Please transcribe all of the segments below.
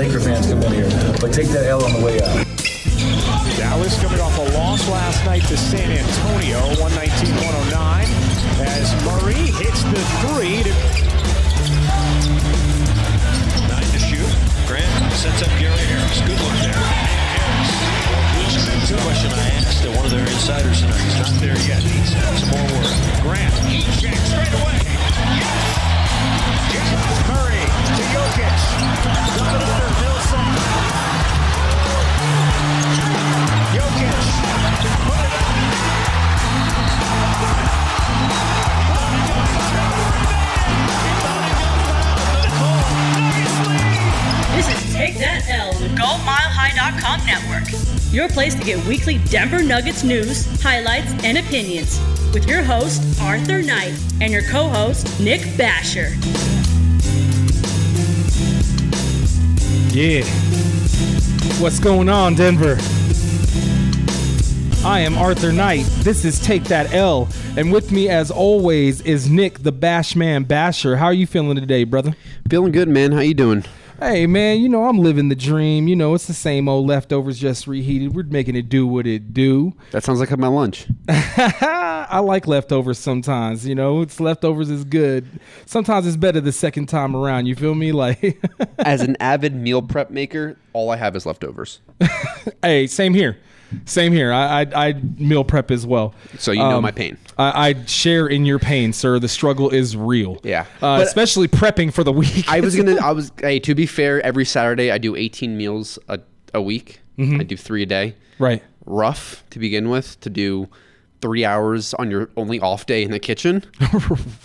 Laker fans come in here. But take that L on the way out. Dallas coming off a loss last night to San Antonio, 119-109, as Murray hits the three to Nine to shoot. Grant sets up Gary Harris. Good look there. Harris. Question I asked to one of their insiders tonight. He's not there yet. Some more work. Grant. Check straight away. Yes! This is Take That L the GoMileHigh.com network. Your place to get weekly Denver Nuggets news, highlights, and opinions. With your host, Arthur Knight, and your co host, Nick Basher. Yeah. What's going on, Denver? I am Arthur Knight. This is Take That L. And with me, as always, is Nick, the Bashman Basher. How are you feeling today, brother? Feeling good, man. How you doing? Hey, man, you know, I'm living the dream. You know, it's the same old leftovers just reheated. We're making it do what it do. That sounds like my lunch. I like leftovers sometimes, you know. It's leftovers is good. Sometimes it's better the second time around. You feel me? Like, As an avid meal prep maker, all I have is leftovers. hey, same here. Same here. I, I I meal prep as well. So you know Um, my pain. I, I share in your pain, sir. The struggle is real. Yeah. uh, But- especially prepping for the week. I was gonna. I was. Hey, to be fair, every Saturday I do 18 meals a, a week. I do three a day. right. Rough to begin with to do three hours on your only off day in the kitchen.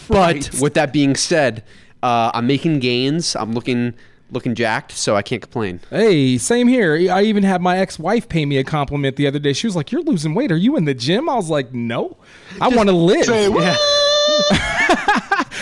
But with that being said, uh, I'm making gains. I'm looking looking jacked, so I can't complain. Hey, same here. I even had my ex-wife pay me a compliment the other day. She was like, "You're losing weight. Are you in the gym?" I was like, "No, I want to live."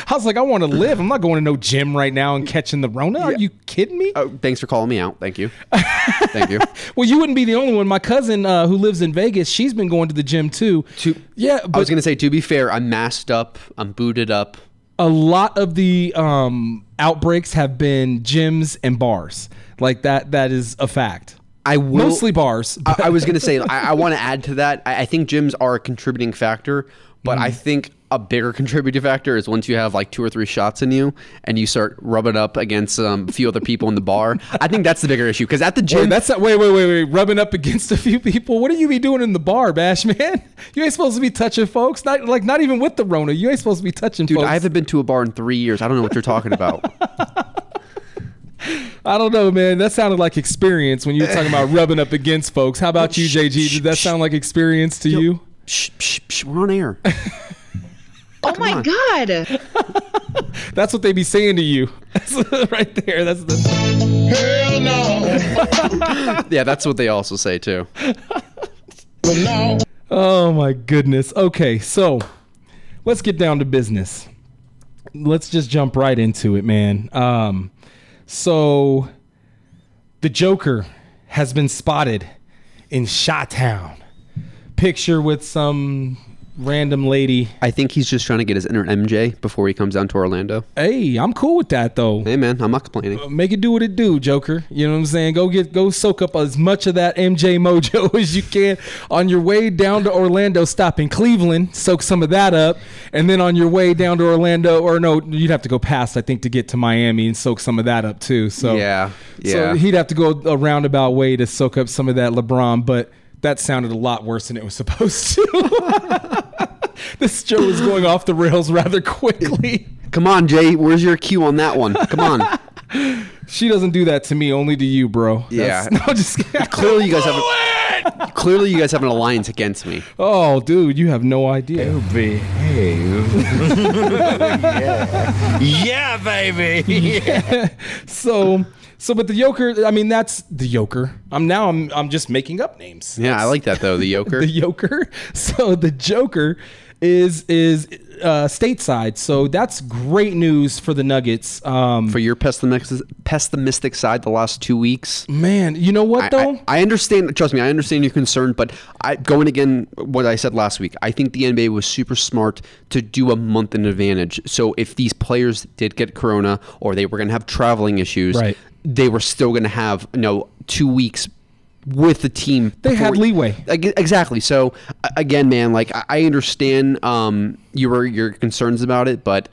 I was like, "I want to live. I'm not going to no gym right now and catching the Rona. Are you kidding me?" Oh, thanks for calling me out. Thank you. Thank you. Well, you wouldn't be the only one. My cousin, uh, who lives in Vegas, she's been going to the gym too. To, yeah, I was gonna say, to be fair, I'm masked up. I'm booted up. a lot of the um, outbreaks have been gyms and bars. Like that. That is a fact. I will, Mostly bars. I, I was gonna say, I, I want to add to that. I, I think gyms are a contributing factor, but I think a bigger contributing factor is once you have like two or three shots in you and you start rubbing up against um, a few other people in the bar. I think that's the bigger issue because at the gym, Wait, that's not, wait, wait, wait, wait. Rubbing up against a few people. What are you be doing in the bar, Bash man? You ain't supposed to be touching folks. Not like not even with the Rona. You ain't supposed to be touching dude, folks. I haven't been to a bar in three years. I don't know what you're talking about. I don't know, man. That sounded like experience when you were talking about rubbing up against folks. How about you, JG? Did that sound like experience to you? Shh, shh, shh, we're on air. Oh my on. god. That's what they be saying to you. That's right there. That's the. Yeah, that's what they also say too. Oh my goodness. Okay, so let's get down to business. Let's just jump right into it, man. Um, so the Joker has been spotted in Shot Town. Picture with some random lady. I think he's just trying to get his inner MJ before he comes down to Orlando. Hey, I'm cool with that though. Hey man, I'm not complaining. Uh, make it do what it do, Joker. You know what I'm saying? Go get go soak up as much of that MJ mojo as you can on your way down to Orlando. Stop in Cleveland, soak some of that up, and then on your way down to Orlando, or no, you'd have to go past, I think, to get to Miami and soak some of that up too. So Yeah, so yeah. he'd have to go a roundabout way to soak up some of that LeBron, but that sounded a lot worse than it was supposed to. this show is going off the rails rather quickly. Come on, Jay. Where's your cue on that one? Come on. She doesn't do that to me, only to you, bro. Yeah. That's- no, just kidding. clearly, you guys have. A, clearly, you guys have an alliance against me. Oh, dude, you have no idea. Oh, behave. yeah, baby. Yeah. So, so, but the Joker. I mean, that's the Joker. I'm now. I'm. I'm just making up names. Yeah, I like that though. The Joker. The Joker. So the Joker is is uh, stateside. So that's great news for the Nuggets. Um, For your pessimistic, pessimistic side, the last two weeks. man, you know what I, though? I, I understand. Trust me, I understand your concern. But I, going again, what I said last week, I think the NBA was super smart to do a month in advantage. So if these players did get corona or they were going to have traveling issues, Right. They were still going to have you know two weeks with the team. They had leeway. Exactly. So again, man, like I- I understand um, your your concerns about it, but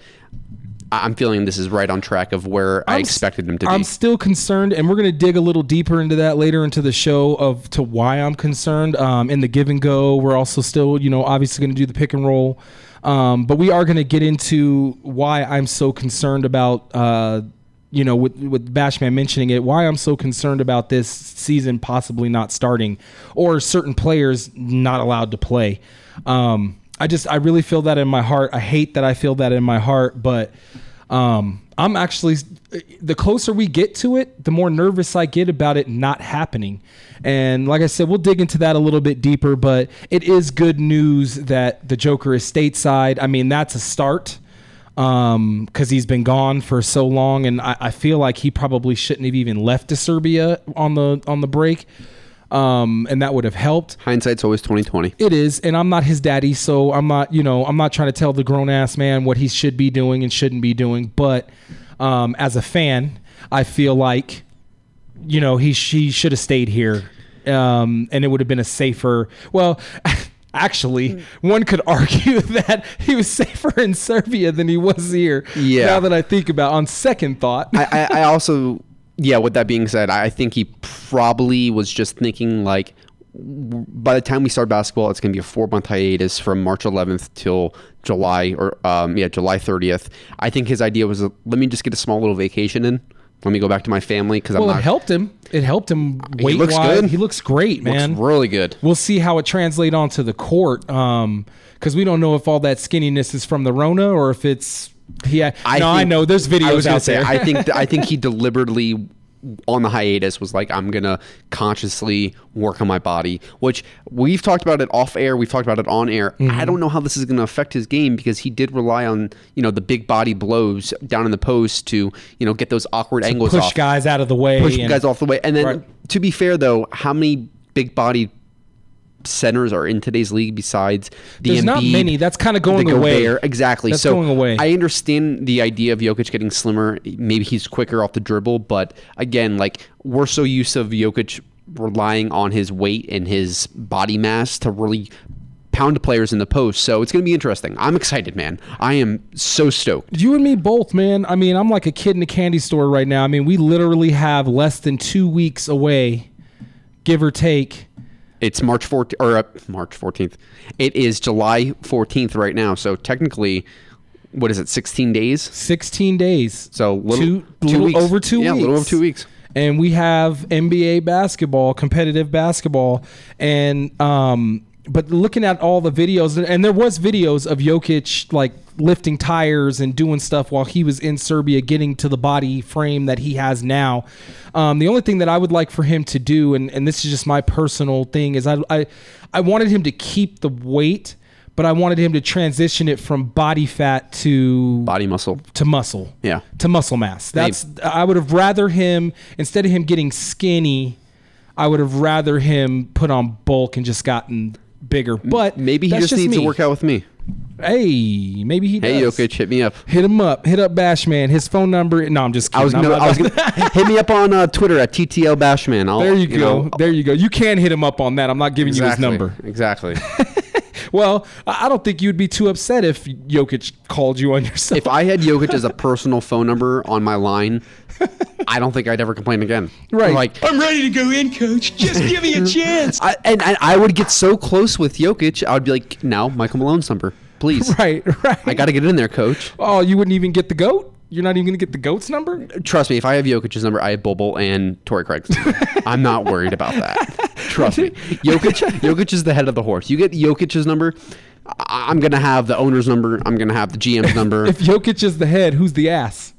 I- I'm feeling this is right on track of where I I'm s- expected him to be. I'm still concerned, and we're going to dig a little deeper into that later into the show of to why I'm concerned. Um, in the give and go, we're also still, you know, obviously going to do the pick and roll, um, but we are going to get into why I'm so concerned about. Uh, you know, with with Bashman mentioning it, why I'm so concerned about this season possibly not starting, or certain players not allowed to play. Um, I just I really feel that in my heart. I hate that I feel that in my heart, but um, I'm actually the closer we get to it, the more nervous I get about it not happening. And like I said, we'll dig into that a little bit deeper, but it is good news that the Joker is stateside. I mean, that's a start um because he's been gone for so long and I, I feel like he probably shouldn't have even left to serbia on the on the break um and that would have helped Hindsight's always 2020. it is, and I'm not his daddy, so I'm not, you know, I'm not trying to tell the grown ass man what he should be doing and shouldn't be doing. But um, as a fan, I feel like, you know, he she should have stayed here, um, and it would have been a safer. Well. Actually, one could argue that he was safer in Serbia than he was here. Yeah. Now that I think about, on second thought, I, I, I also, yeah. With that being said, I think he probably was just thinking like, by the time we start basketball, it's going to be a four month hiatus from March 11th till July or um, yeah July 30th. I think his idea was uh, let me just get a small little vacation in. Let me go back to my family because I'm well, not. it helped him. It helped him weight looks wise. good. He looks great, looks man. really good. We'll see how it translates onto the court, um, because we don't know if all that skinniness is from the Rona or if it's. Yeah, no, I know. There's videos I was out say, there. I think I think he deliberately on the hiatus was like, I'm gonna consciously work on my body. Which we've talked about it off air. We've talked about it on air. Mm-hmm. I don't know how this is gonna affect his game because he did rely on you know the big body blows down in the post to you know get those awkward angles push off, guys out of the way. push and- guys off the way. And then Right. to be fair though, how many big body centers are in today's league besides the There's not many. That's kinda going the away. Gobert? Exactly. That's so going away. I understand the idea of Jokic getting slimmer. Maybe he's quicker off the dribble, but again, like we're so used of Jokic relying on his weight and his body mass to really pound players in the post. So it's going to be interesting. I'm excited, man. I am so stoked. You and me both, man. I mean, I'm like a kid in a candy store right now. I mean, we literally have less than two weeks away, give or take. It's March 14th or uh, March 14th. It is July 14th right now. So technically, what is it? 16 days. 16 days. So little, two, two little weeks. over two yeah, weeks. a little over two weeks. and we have NBA basketball, competitive basketball, and um, but looking at all the videos, and there was videos of Jokic like lifting tires and doing stuff while he was in Serbia, getting to the body frame that he has now. Um, the only thing that I would like for him to do, and, and this is just my personal thing, is I, I I wanted him to keep the weight. But I wanted him to transition it from body fat to Body muscle. to muscle. Yeah. To muscle mass. That's I would have rather him instead of him getting skinny, I would have rather him put on bulk and just gotten bigger. But Maybe he that's just, needs me. to work out with me. Hey, maybe he Hey, does. Jokic, hit me up. Hit him up. Hit up Bashman. His phone number. No, I'm just I kidding. was I'm gonna, I was gonna hit me up on uh, Twitter at TTL Bashman. I'll, there you, go. know, there you go. You can hit him up on that. I'm not giving you his number. Exactly. Well, I I don't think you'd be too upset if Jokic called you on your cell. if I had Jokic as a personal phone number on my line, I don't think I'd ever complain again. Right. Like, I'm ready to go in, coach. Just give me a chance. I, and, and I would get so close with Jokic, I would be like, now Michael Malone's number, please. right, right. I got to get in there, coach. Oh, you wouldn't even get the goat? You're not even going to get the goat's number? Trust me, if I have Jokic's number, I have Bobo and Torrey Craig's. number. I'm not worried about that. Trust me. Jokic, Jokic is the head of the horse. You get Jokic's number, I- I'm gonna have the owner's number. I'm gonna have the GM's number. If Jokic is the head, who's the ass?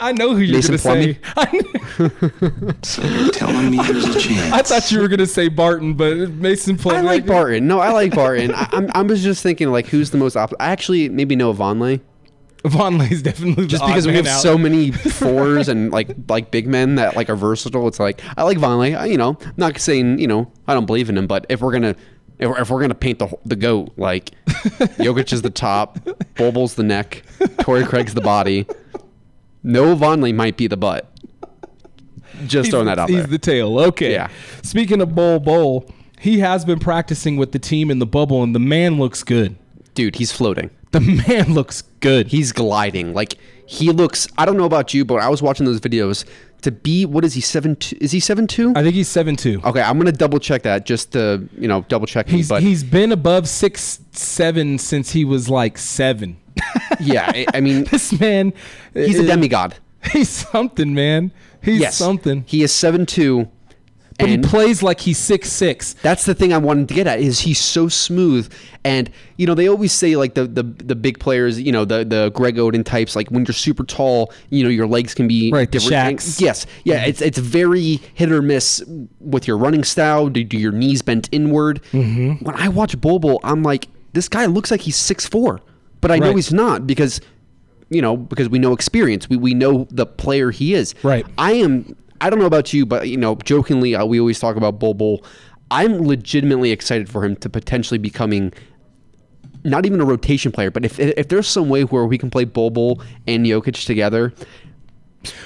I know who you're Mason going to say. Plumlee? I, Telling me there's a chance. I thought you were going to say Barton, but Mason Plumlee. I like Barton. No, I like Barton. I, I'm, I was just thinking like, who's the most? Op- I actually maybe know Vonleh. Vonleh's definitely Just the because odd we man have out. so many fours and like like big men that like are versatile. It's like I like Vonleh. I, you know, not saying you know I don't believe in him, but if we're gonna If, we're- if we're gonna paint the the goat, like Jokic is the top, Bol Bol's the neck, Torrey Craig's the body. Noah Vonleh might be the butt. Just throwing that out he's there. the tail. Okay. Yeah. Speaking of Bol Bol, he has been practicing with the team in the bubble, and the man looks good. Dude, he's floating. The man looks good. He's gliding. Like he looks. I don't know about you, but I was watching those videos. To be what is he seven? Two, is he seven two? I think he's seven two. Okay, I'm gonna double check that just to you know double check. me, He's but he's been above six seven since he was like seven. yeah, I, I mean this man, he's a demigod. He's something, man. He's Yes, something. He is seven two, But he plays like he's six six. that's the thing I wanted to get at is he's so smooth. And you know they always say like the the, the big players, you know the the Greg Oden types, like when you're super tall, you know your legs can be Right, the different. Yes, yeah, it's it's very hit or miss with your running style. Do, do your knees bent inward? Mm-hmm. When I watch Bobo, I'm like, this guy looks like he's six four, but I know he's not because you know because we know experience. We we know the player he is. Right. I am. I don't know about you, but you know, jokingly, uh, we always talk about Bobo. I'm legitimately excited for him to potentially becoming not even a rotation player, but if if there's some way where we can play Bobo and Jokic together,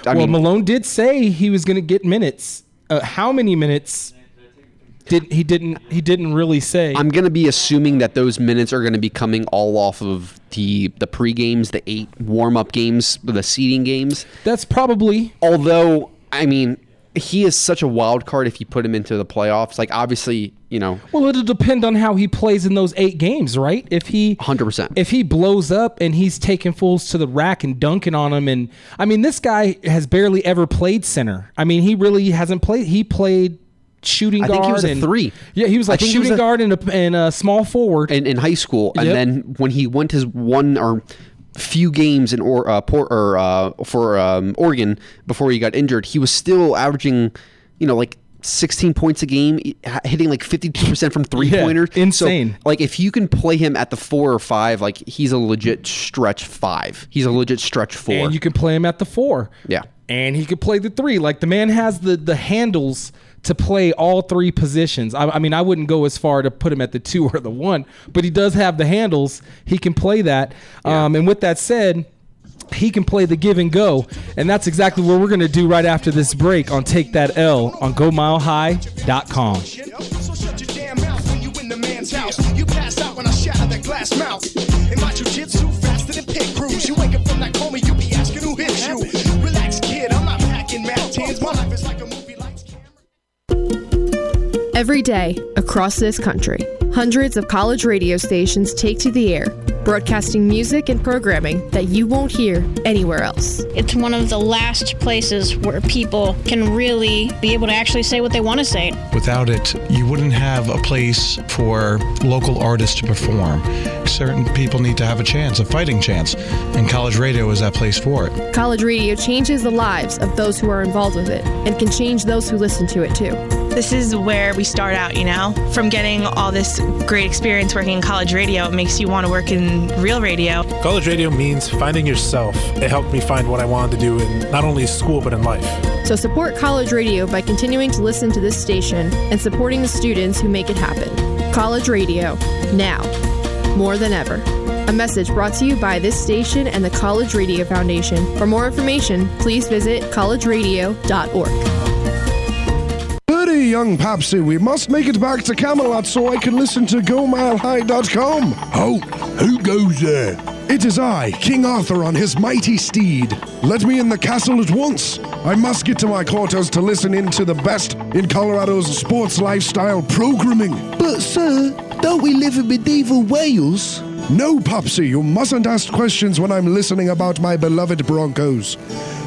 I well, mean, Malone did say he was going to get minutes. Uh, how many minutes? Did he didn't he didn't really say? I'm gonna be assuming that those minutes are gonna be coming all off of the the pre games, the eight warm up games, the seeding games. That's probably Although, I mean, he is such a wild card if you put him into the playoffs. Like, obviously, you know, well. It'll depend on how he plays in those eight games, right? If he 100%. if he blows up and he's taking fools to the rack and dunking on them, and I mean, this guy has barely ever played center. I mean, he really hasn't played. He played shooting guard. I think he was a and- three. Yeah, he was like he was shooting a- guard and a, and a small forward. in, in high school, and Yep. then when he went his one or few games in or uh, Port, or uh, for um, Oregon before he got injured, he was still averaging, you know, like 16 points a game, hitting like 52% from three Yeah, pointers. insane. So, like if you can play him at the four or five, like he's a legit stretch five. He's a legit stretch four. and you can play him at the four. Yeah. and he could play the three. Like the man has the the handles to play all three positions. I, I mean, I wouldn't go as far to put him at the two or the one, but he does have the handles. He can play that. Um, and with that said. He can play the give and go, and that's exactly what we're going to do right after this break on Take That L on GoMileHigh.com. So Every day, across this country, hundreds of college radio stations take to the air, broadcasting music and programming that you won't hear anywhere else. It's one of the last places where people can really be able to actually say what they want to say. Without it, you wouldn't have a place for local artists to perform. Certain people need to have a chance, a fighting chance, and college radio is that place for it. College radio changes the lives of those who are involved with it and can change those who listen to it too. This is where we start out, you know? From getting all this great experience working in college radio, it makes you want to work in real radio. College radio means finding yourself. It helped me find what I wanted to do in not only school but in life. So support college radio by continuing to listen to this station and supporting the students who make it happen. College radio, now, more than ever. A message brought to you by this station and the College Radio Foundation. For more information, please visit collegeradio.org. Goody, young Papsy, we must make it back to Camelot so I can listen to GoMileHigh.com. Oh, who goes there? It is I, King Arthur, on his mighty steed. Let me in the castle at once. I must get to my quarters to listen in to the best in Colorado's sports lifestyle programming. But, sir, don't we live in medieval Wales? No, Popsy, you mustn't ask questions when I'm listening about my beloved Broncos.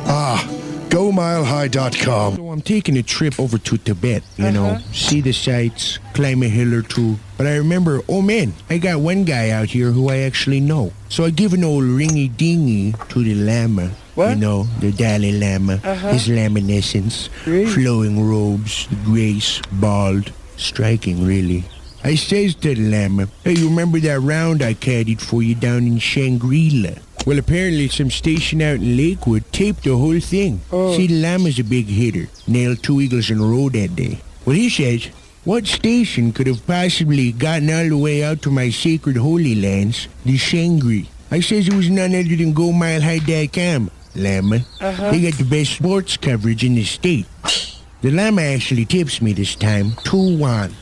Ah, GoMileHigh.com. So I'm taking a trip over to Tibet, you know, see the sights, climb a hill or two. But I remember, oh man, I got one guy out here who I actually know. So I give an old ringy dingy to the Lama. What? You know, the Dalai Lama, Uh-huh. his laminescence, flowing robes, grace, bald, striking really. I says to the Lama, hey, you remember that round I caddied for you down in Shangri-La? Well, apparently some station out in Lakewood taped the whole thing. Oh. See, the Lama's a big hitter. Nailed two eagles in a row that day. Well, he says, What station could have possibly gotten all the way out to my sacred holy lands, the Shangri? I says it was none other than GoMileHigh.com, Lama. Uh-huh. They got the best sports coverage in the state. The Lama actually tips me this time, 2-1.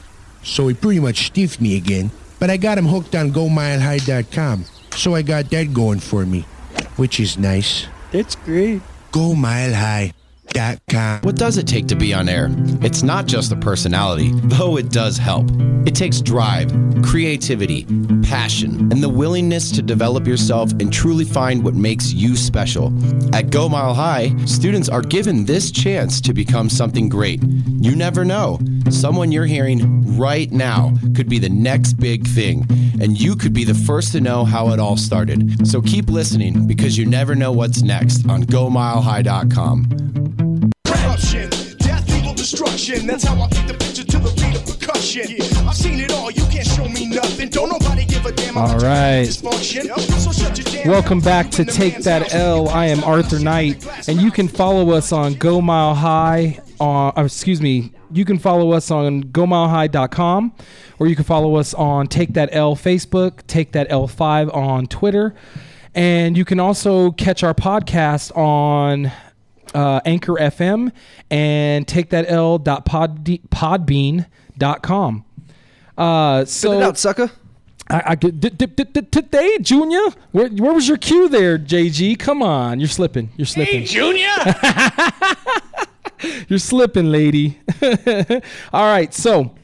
So he pretty much stiffed me again, but I got him hooked on GoMileHigh.com. So I got that going for me, which is nice. That's great. GoMileHigh.com. What does it take to be on air? It's not just the personality, though it does help. It takes drive, creativity, passion, and the willingness to develop yourself and truly find what makes you special. At Go Mile High, students are given this chance to become something great. You never know. Someone you're hearing right now could be the next big thing, and you could be the first to know how it all started. So keep listening because you never know what's next on GoMileHigh.com. Corruption, death, evil, destruction. That's how I paint the picture to the beat of percussion. I've seen it all. You can't show me nothing. Don't nobody give a damn. All right. Dysfunction. So shut your damn Welcome back to Take That L. I am Arthur Knight, and you can follow us on Go Mile High. On, uh, excuse me, you can follow us on GoMileHigh.com, or you can follow us on Take That L Facebook, Take That L5 on Twitter, and you can also catch our podcast on uh, Anchor FM and Take That L Podbean.com. Uh, so Spit it out, sucker. I, I could- d- d- d- d- today, Junior. Where, where was your cue there, JG? Come on, you're slipping. You're slipping. Junior! You're slipping, lady. All right, so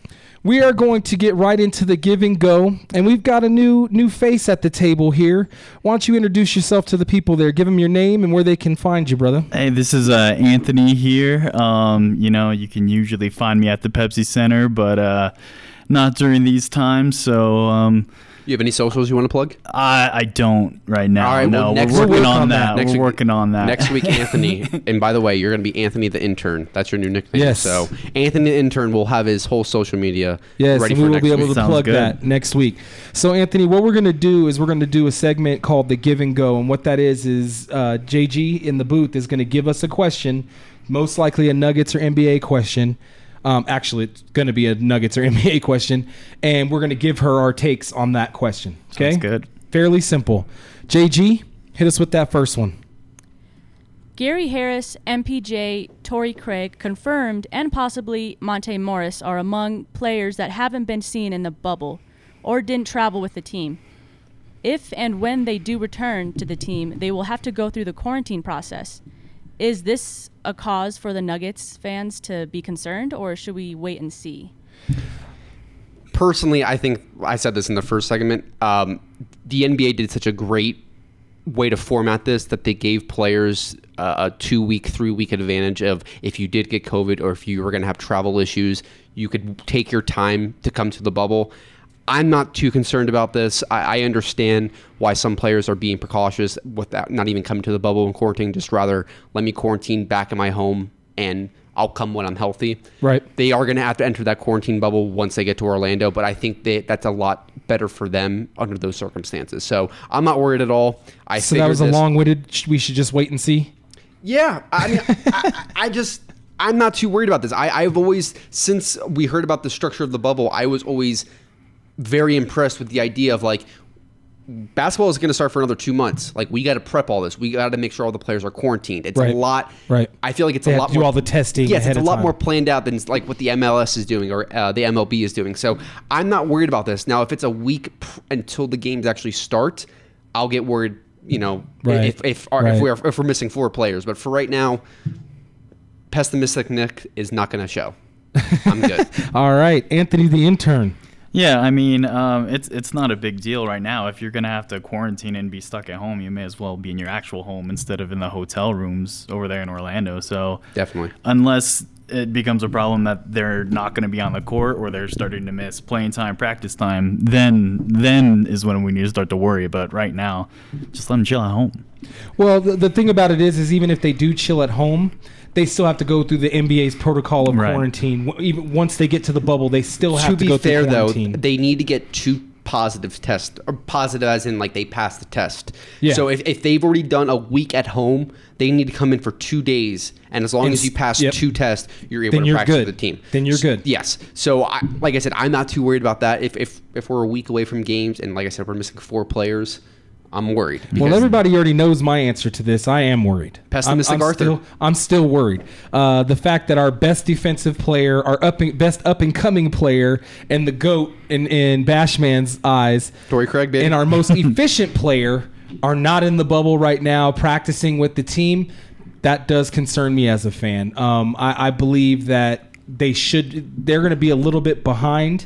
we are going to get right into the give and go, and we've got a new new face at the table here. Why don't you introduce yourself to the people there? Give them your name and where they can find you, brother. Hey, this is uh, Anthony here. Um, you know, you can usually find me at the Pepsi Center, but uh, not during these times. So, um, You have any socials you want to plug? I I don't right now. All right, no, well, next we're working week- on that. Next we're week- working on that. Next week, Anthony. and by the way, you're going to be Anthony the intern. That's your new nickname. Yes. So Anthony the intern will have his whole social media Yes, ready and for we will next be able week. to plug that next week. So, Anthony, what we're going to do is we're going to do a segment called the Give and Go, and what that is is uh, JG in the booth is going to give us a question, most likely a Nuggets or NBA question. Um, actually, it's going to be a Nuggets or NBA question, and we're going to give her our takes on that question. Okay, Sounds good. Fairly simple. JG, hit us with that first one. Gary Harris, MPJ, Torrey Craig confirmed, and possibly Monte Morris are among players that haven't been seen in the bubble or didn't travel with the team. If and when they do return to the team, they will have to go through the quarantine process. Is this a cause for the Nuggets fans to be concerned, or should we wait and see? personally, I think I said this in the first segment. Um, the NBA did such a great way to format this that they gave players uh, a two week, three week advantage of if you did get COVID or if you were going to have travel issues, you could take your time to come to the bubble. I'm not too concerned about this. I, I understand why some players are being precautious without not even coming to the bubble and quarantine. Just rather let me quarantine back in my home and I'll come when I'm healthy. Right. They are going to have to enter that quarantine bubble once they get to Orlando, but I think they, that's a lot better for them under those circumstances. So I'm not worried at all. I so that was a long-winded. We should just wait and see. yeah, I mean, I, I I just I'm not too worried about this. I, I've always since we heard about the structure of the bubble, I was always very impressed with the idea of like basketball is going to start for another two months. Like we got to prep all this. We got to make sure all the players are quarantined. It's Right. a lot. Right. I feel like it's They a lot more all the testing Yes, it's a lot time. more planned out than like what the MLS is doing or uh, the MLB is doing. So I'm not worried about this. Now, if it's a week pr- until the games actually start, I'll get worried. You know, Right. if if, our, Right. if we're if we're missing four players. But for right now, pessimistic Nick is not going to show. I'm good. All right, Anthony the intern. Yeah, I mean, um, it's it's not a big deal right now. If you're gonna have to quarantine and be stuck at home, you may as well be in your actual home instead of in the hotel rooms over there in Orlando. So definitely, unless it becomes a problem that they're not going to be on the court or they're starting to miss playing time, practice time, then then is when we need to start to worry. But right now, just let them chill at home. Well, the, the thing about it is, is even if they do chill at home, they still have to go through the NBA's protocol of Right. quarantine. W- Even once they get to the bubble, they still have to to, be go fair, through though, quarantine. they need to get two positive tests or positive as in like they passed the test. Yeah. So if, if they've already done a week at home, they need to come in for two days, and as long And as you s- pass yep. two tests, you're able Then to you're practice good. with the team. Then you're good. Yes. So I, like I said, I'm not too worried about that. If if if we're a week away from games, and like I said, we're missing four players, I'm worried. Well, everybody already knows my answer to this. I am worried. Pessimistic I'm, I'm Arthur. Still, I'm still worried. Uh, the fact that our best defensive player, our up best up and coming player, and the goat in in Bashman's eyes, Torrey Craig, baby. and our most efficient player are not in the bubble right now, practicing with the team. That does concern me as a fan. Um, I, I believe that they should. They're going to be a little bit behind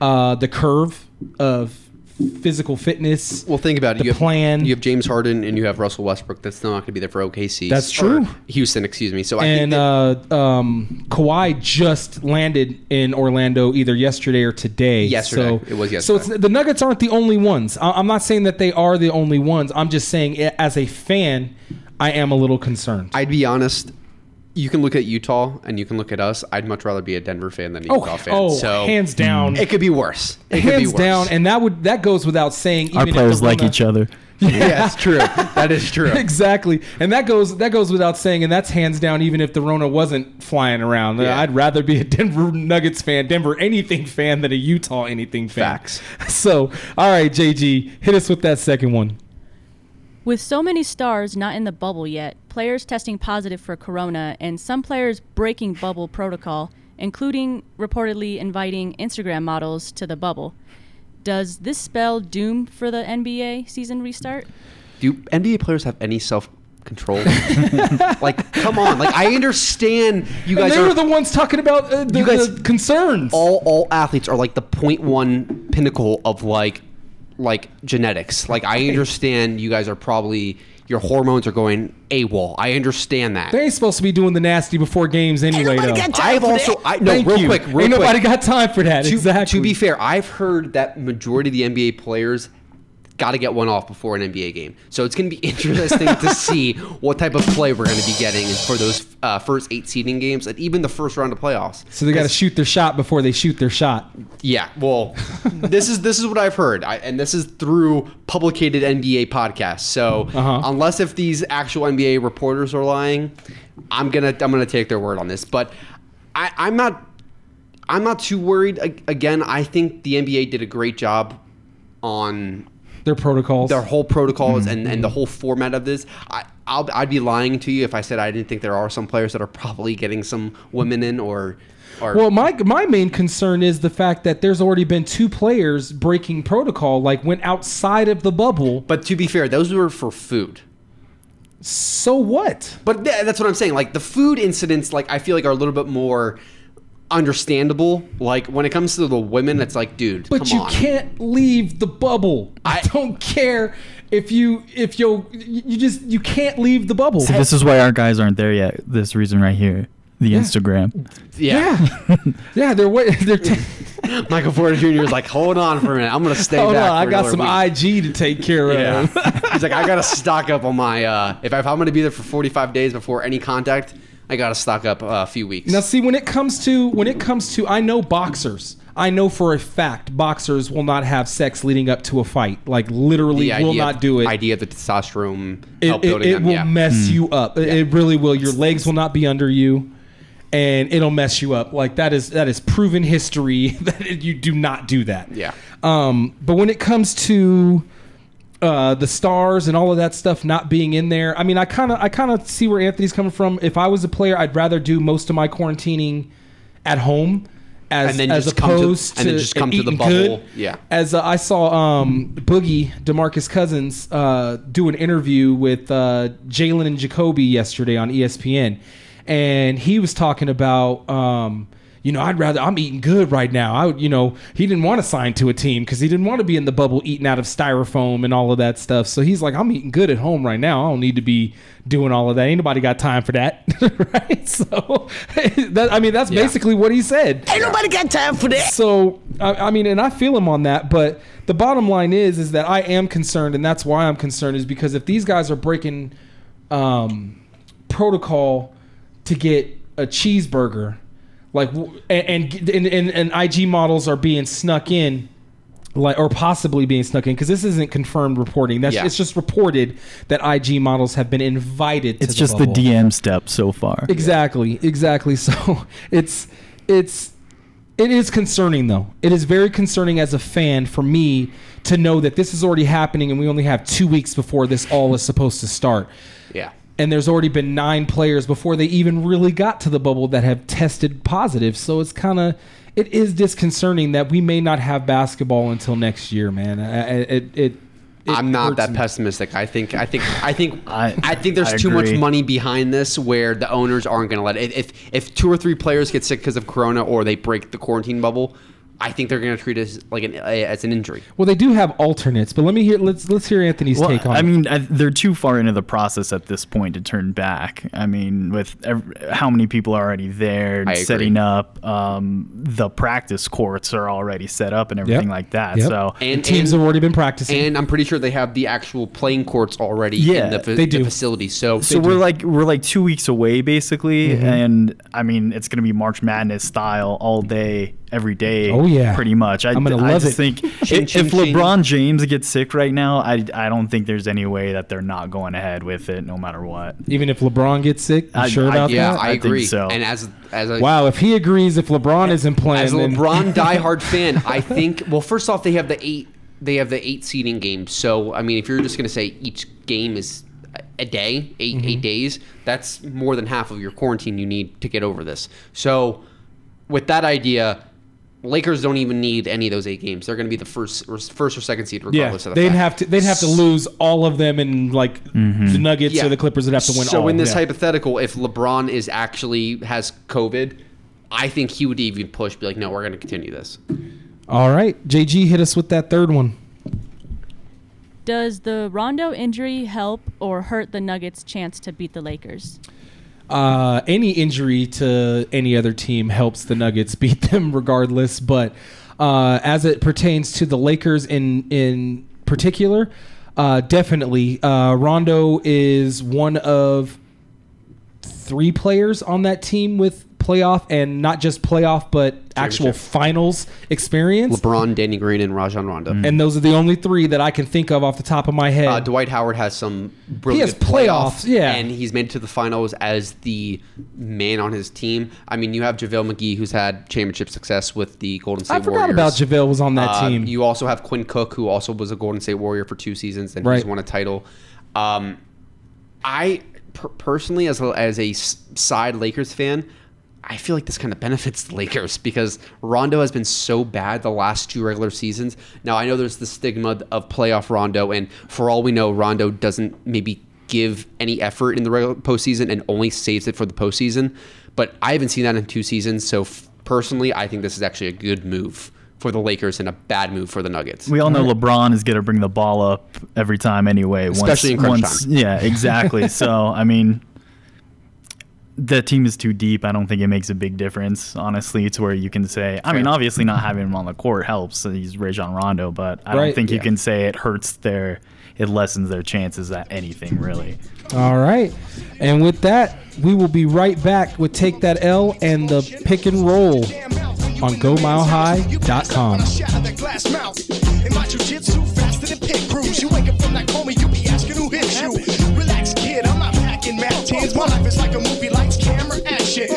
uh, the curve of physical fitness. Well, think about it. The you have, plan. You have James Harden and you have Russell Westbrook. That's still not going to be there for OKC. That's true. Houston, excuse me. So I think and that, uh, um, Kawhi just landed in Orlando either yesterday or today. Yesterday. So, It was yesterday. So it's, the Nuggets aren't the only ones. I- I'm not saying that they are the only ones. I'm just saying, as a fan, I am a little concerned. I'd be honest. You can look at Utah and you can look at us. I'd much rather be a Denver fan than a Oh, Utah fan. oh, so hands hmm. down. it could be worse. It could be Hands worse. down, and that would that goes without saying. Even Our players like each other. yeah, it's true. That is true. exactly, and that goes that goes without saying, and that's hands down. Even if the Rona wasn't flying around, Yeah. I'd rather be a Denver Nuggets fan, Denver anything fan, than a Utah anything fan. Facts. So, all right, JG, hit us with that second one. With so many stars not in the bubble yet, players testing positive for corona, and some players breaking bubble protocol, including reportedly inviting Instagram models to the bubble, does this spell doom for the NBA season restart? Do NBA players have any self control? like, come on. Like, I understand you And guys they are were the ones talking about uh, the, You guys- the concerns. all all athletes are like the point one pinnacle of like like genetics. Like I understand you guys are probably your hormones are going AWOL. I understand that. They ain't supposed to be doing the nasty before games anyway, though. I've also I no Thank real you. quick, real Ain't quick. nobody got time for that. To, exactly. to be fair, I've heard that majority of the NBA players got to get one off before an NBA game. So it's going to be interesting to see what type of play we're going to be getting for those uh, first eight seeding games and even the first round of playoffs. so they got to shoot their shot before they shoot their shot. Yeah, well, this is this is what I've heard, I, and this is through publicated NBA podcasts. So Uh-huh. unless if these actual NBA reporters are lying, I'm gonna I'm gonna take their word on this. But I, I'm not I'm not too worried. Again, I think the NBA did a great job on Their protocols. their whole protocols Mm-hmm. and, and the whole format of this. I, I'll, I'd be lying to you if I said I didn't think there are some players that are probably getting some women in or. or Well, my my main concern is the fact that there's already been two players breaking protocol, like went outside of the bubble. But to be fair, those were for food. So what? But th- that's what I'm saying. Like the food incidents, like I feel like are a little bit more understandable. Like when it comes to the women, it's like, dude, But come you on. can't leave the bubble. I don't care if you if you you just you can't leave the bubble. See, this is why our guys aren't there yet. This reason right here, the Instagram. Yeah. yeah, they're wait, they're t- Michael Porter Jr. is like, hold on for a minute. I'm gonna stay Hold back. on, I got some week." IG to take care of. Yeah. He's like, I gotta stock up on my. Uh, if, I, if I'm gonna be there for 45 days before any contact, I gotta stock up uh, a few weeks. Now, see, when it comes to when it comes to, I know boxers. I know for a fact boxers will not have sex leading up to a fight. Like literally, the will idea, not do it. Idea of the testosterone It, help it, building it them. will yeah. mess you up. It- It really will. Your legs will not be under you, and it'll mess you up. Like that is that is proven history that you do not do that. Yeah. Um, but when it comes to uh, the stars and all of that stuff not being in there, I mean, I kind of I kind of see where Anthony's coming from. If I was a player, I'd rather do most of my quarantining at home. As, And then as just come to- opposed and then just come to the bubble. good. Yeah. As uh, I saw um, Boogie DeMarcus Cousins uh, do an interview with uh, Jalen and Jacoby yesterday on ESPN, and he was talking about. Um, you know, I'd rather I'm eating good right now. I, would- you know, he didn't want to sign to a team because he didn't want to be in the bubble eating out of styrofoam and all of that stuff. So he's like, I'm eating good at home right now. I don't need to be doing all of that. Ain't nobody got time for that, right? So, that, I mean, that's basically what he said. Ain't nobody got time for that. So I, I mean, and I feel him on that, but the bottom line is, is that I am concerned, and that's why I'm concerned, is because if these guys are breaking um, protocol to get a cheeseburger, like, and and, and and and IG models are being snuck in like or possibly being snuck in because this isn't confirmed reporting. That's Yeah. it's just reported that IG models have been invited. to It's just bubble. the DM step so far. Exactly, exactly. So it's it's it is concerning though. It is very concerning as a fan for me to know that this is already happening and we only have two weeks before this all is supposed to start. Yeah. And there's already been nine players before they even really got to the bubble that have tested positive. So it's kind of it is disconcerting that we may not have basketball until next year, man. I- I- It it. it I'm not that me. pessimistic. I think I think I think I, think there's I too much money behind this where the owners aren't going to let it. If if two or three players get sick because of corona or they break the quarantine bubble, I think they're going to treat it as like an as an injury. Well, they do have alternates, but let me hear. Let's let's hear Anthony's Well, take on. It. I it. mean, I, they're too far into the process at this point to turn back. I mean, with ev- how many people are already there I setting up, um, the practice courts are already set up and everything like that. Yep. So And teams and- have already been practicing. And I'm pretty sure they have the actual playing courts already Yeah, in the, fa- they the do. facility. So, so we're like we're like two weeks away basically, Mhm. and I mean it's gonna be March Madness style all day, every day. Oh, yeah. pretty much. I, I'm gonna I love just it. think Ching, if, ching, if ching. LeBron James gets sick right now, I I don't think there's any way that they're not going ahead with it, no matter what. Even if LeBron gets sick, you I- sure I- about yeah, that? I, I think agree. so. And as as a Wow, if he agrees, if LeBron isn't playing, as a LeBron diehard fan, I think. Well, first off, they have the eight. They have the eight seeding games. So I mean, if you're just going to say each game is a day, 8 eight mm-hmm. days, that's more than half of your quarantine you need to get over this. So with that idea. Lakers don't even need any of those eight games. They're going to be the first, or first or second seed, yeah, regardless of the they'd fact. have to they'd have to lose all of them, and like mm-hmm. the Nuggets Yeah. or the Clippers would have to win So all. in this yeah. hypothetical, if LeBron is actually has COVID, I think he would even push, be like, no, we're going to continue this. all right, JG hit us with that third one. Does the Rondo injury help or hurt the Nuggets' chance to beat the Lakers? Uh, any injury to any other team helps the Nuggets beat them regardless. But uh, as it pertains to the Lakers in in particular, uh, definitely uh, Rondo is one of three players on that team with playoff and not just playoff but actual finals experience. LeBron, Danny Green, and Rajon Rondo. And those are the only three that I can think of off the top of my head. Uh, Dwight Howard has some really He has playoffs, playoffs, yeah. and he's made it to the finals as the man on his team. I mean, you have JaVale McGee, who's had championship success with the Golden State I forgot Warriors. about JaVale was on that Uh, team. You also have Quinn Cook, who also was a Golden State Warrior for two seasons, and Right. he's won a title. Um, I per- personally, as a, as a side Lakers fan, I feel like this kind of benefits the Lakers because Rondo has been so bad the last two regular seasons. Now I know there's the stigma of playoff Rondo, and for all we know, Rondo doesn't maybe give any effort in the regular postseason and only saves it for the postseason. But I haven't seen that in two seasons. So f- personally, I think this is actually a good move for the Lakers and a bad move for the Nuggets. We all know LeBron is going to bring the ball up every time anyway. Especially in crunch time. Yeah, exactly. so, I mean, the team is too deep. I don't think it makes a big difference, honestly, to where you can say, I mean, obviously not having him on the court helps. He's Rajon Rondo, but I Right. don't think you can say it hurts their, it lessens their chances at anything, really. All right. And with that, we will be right back with Take That L and the pick and roll on GoMileHigh.com. Shatter that glass mouth. In my jujitsu, faster than pit crews. You wake up from that coma, you be asking who hit you. Relax, kid, I'm not packing mad tears. My life is like a movie, lights, camera, action.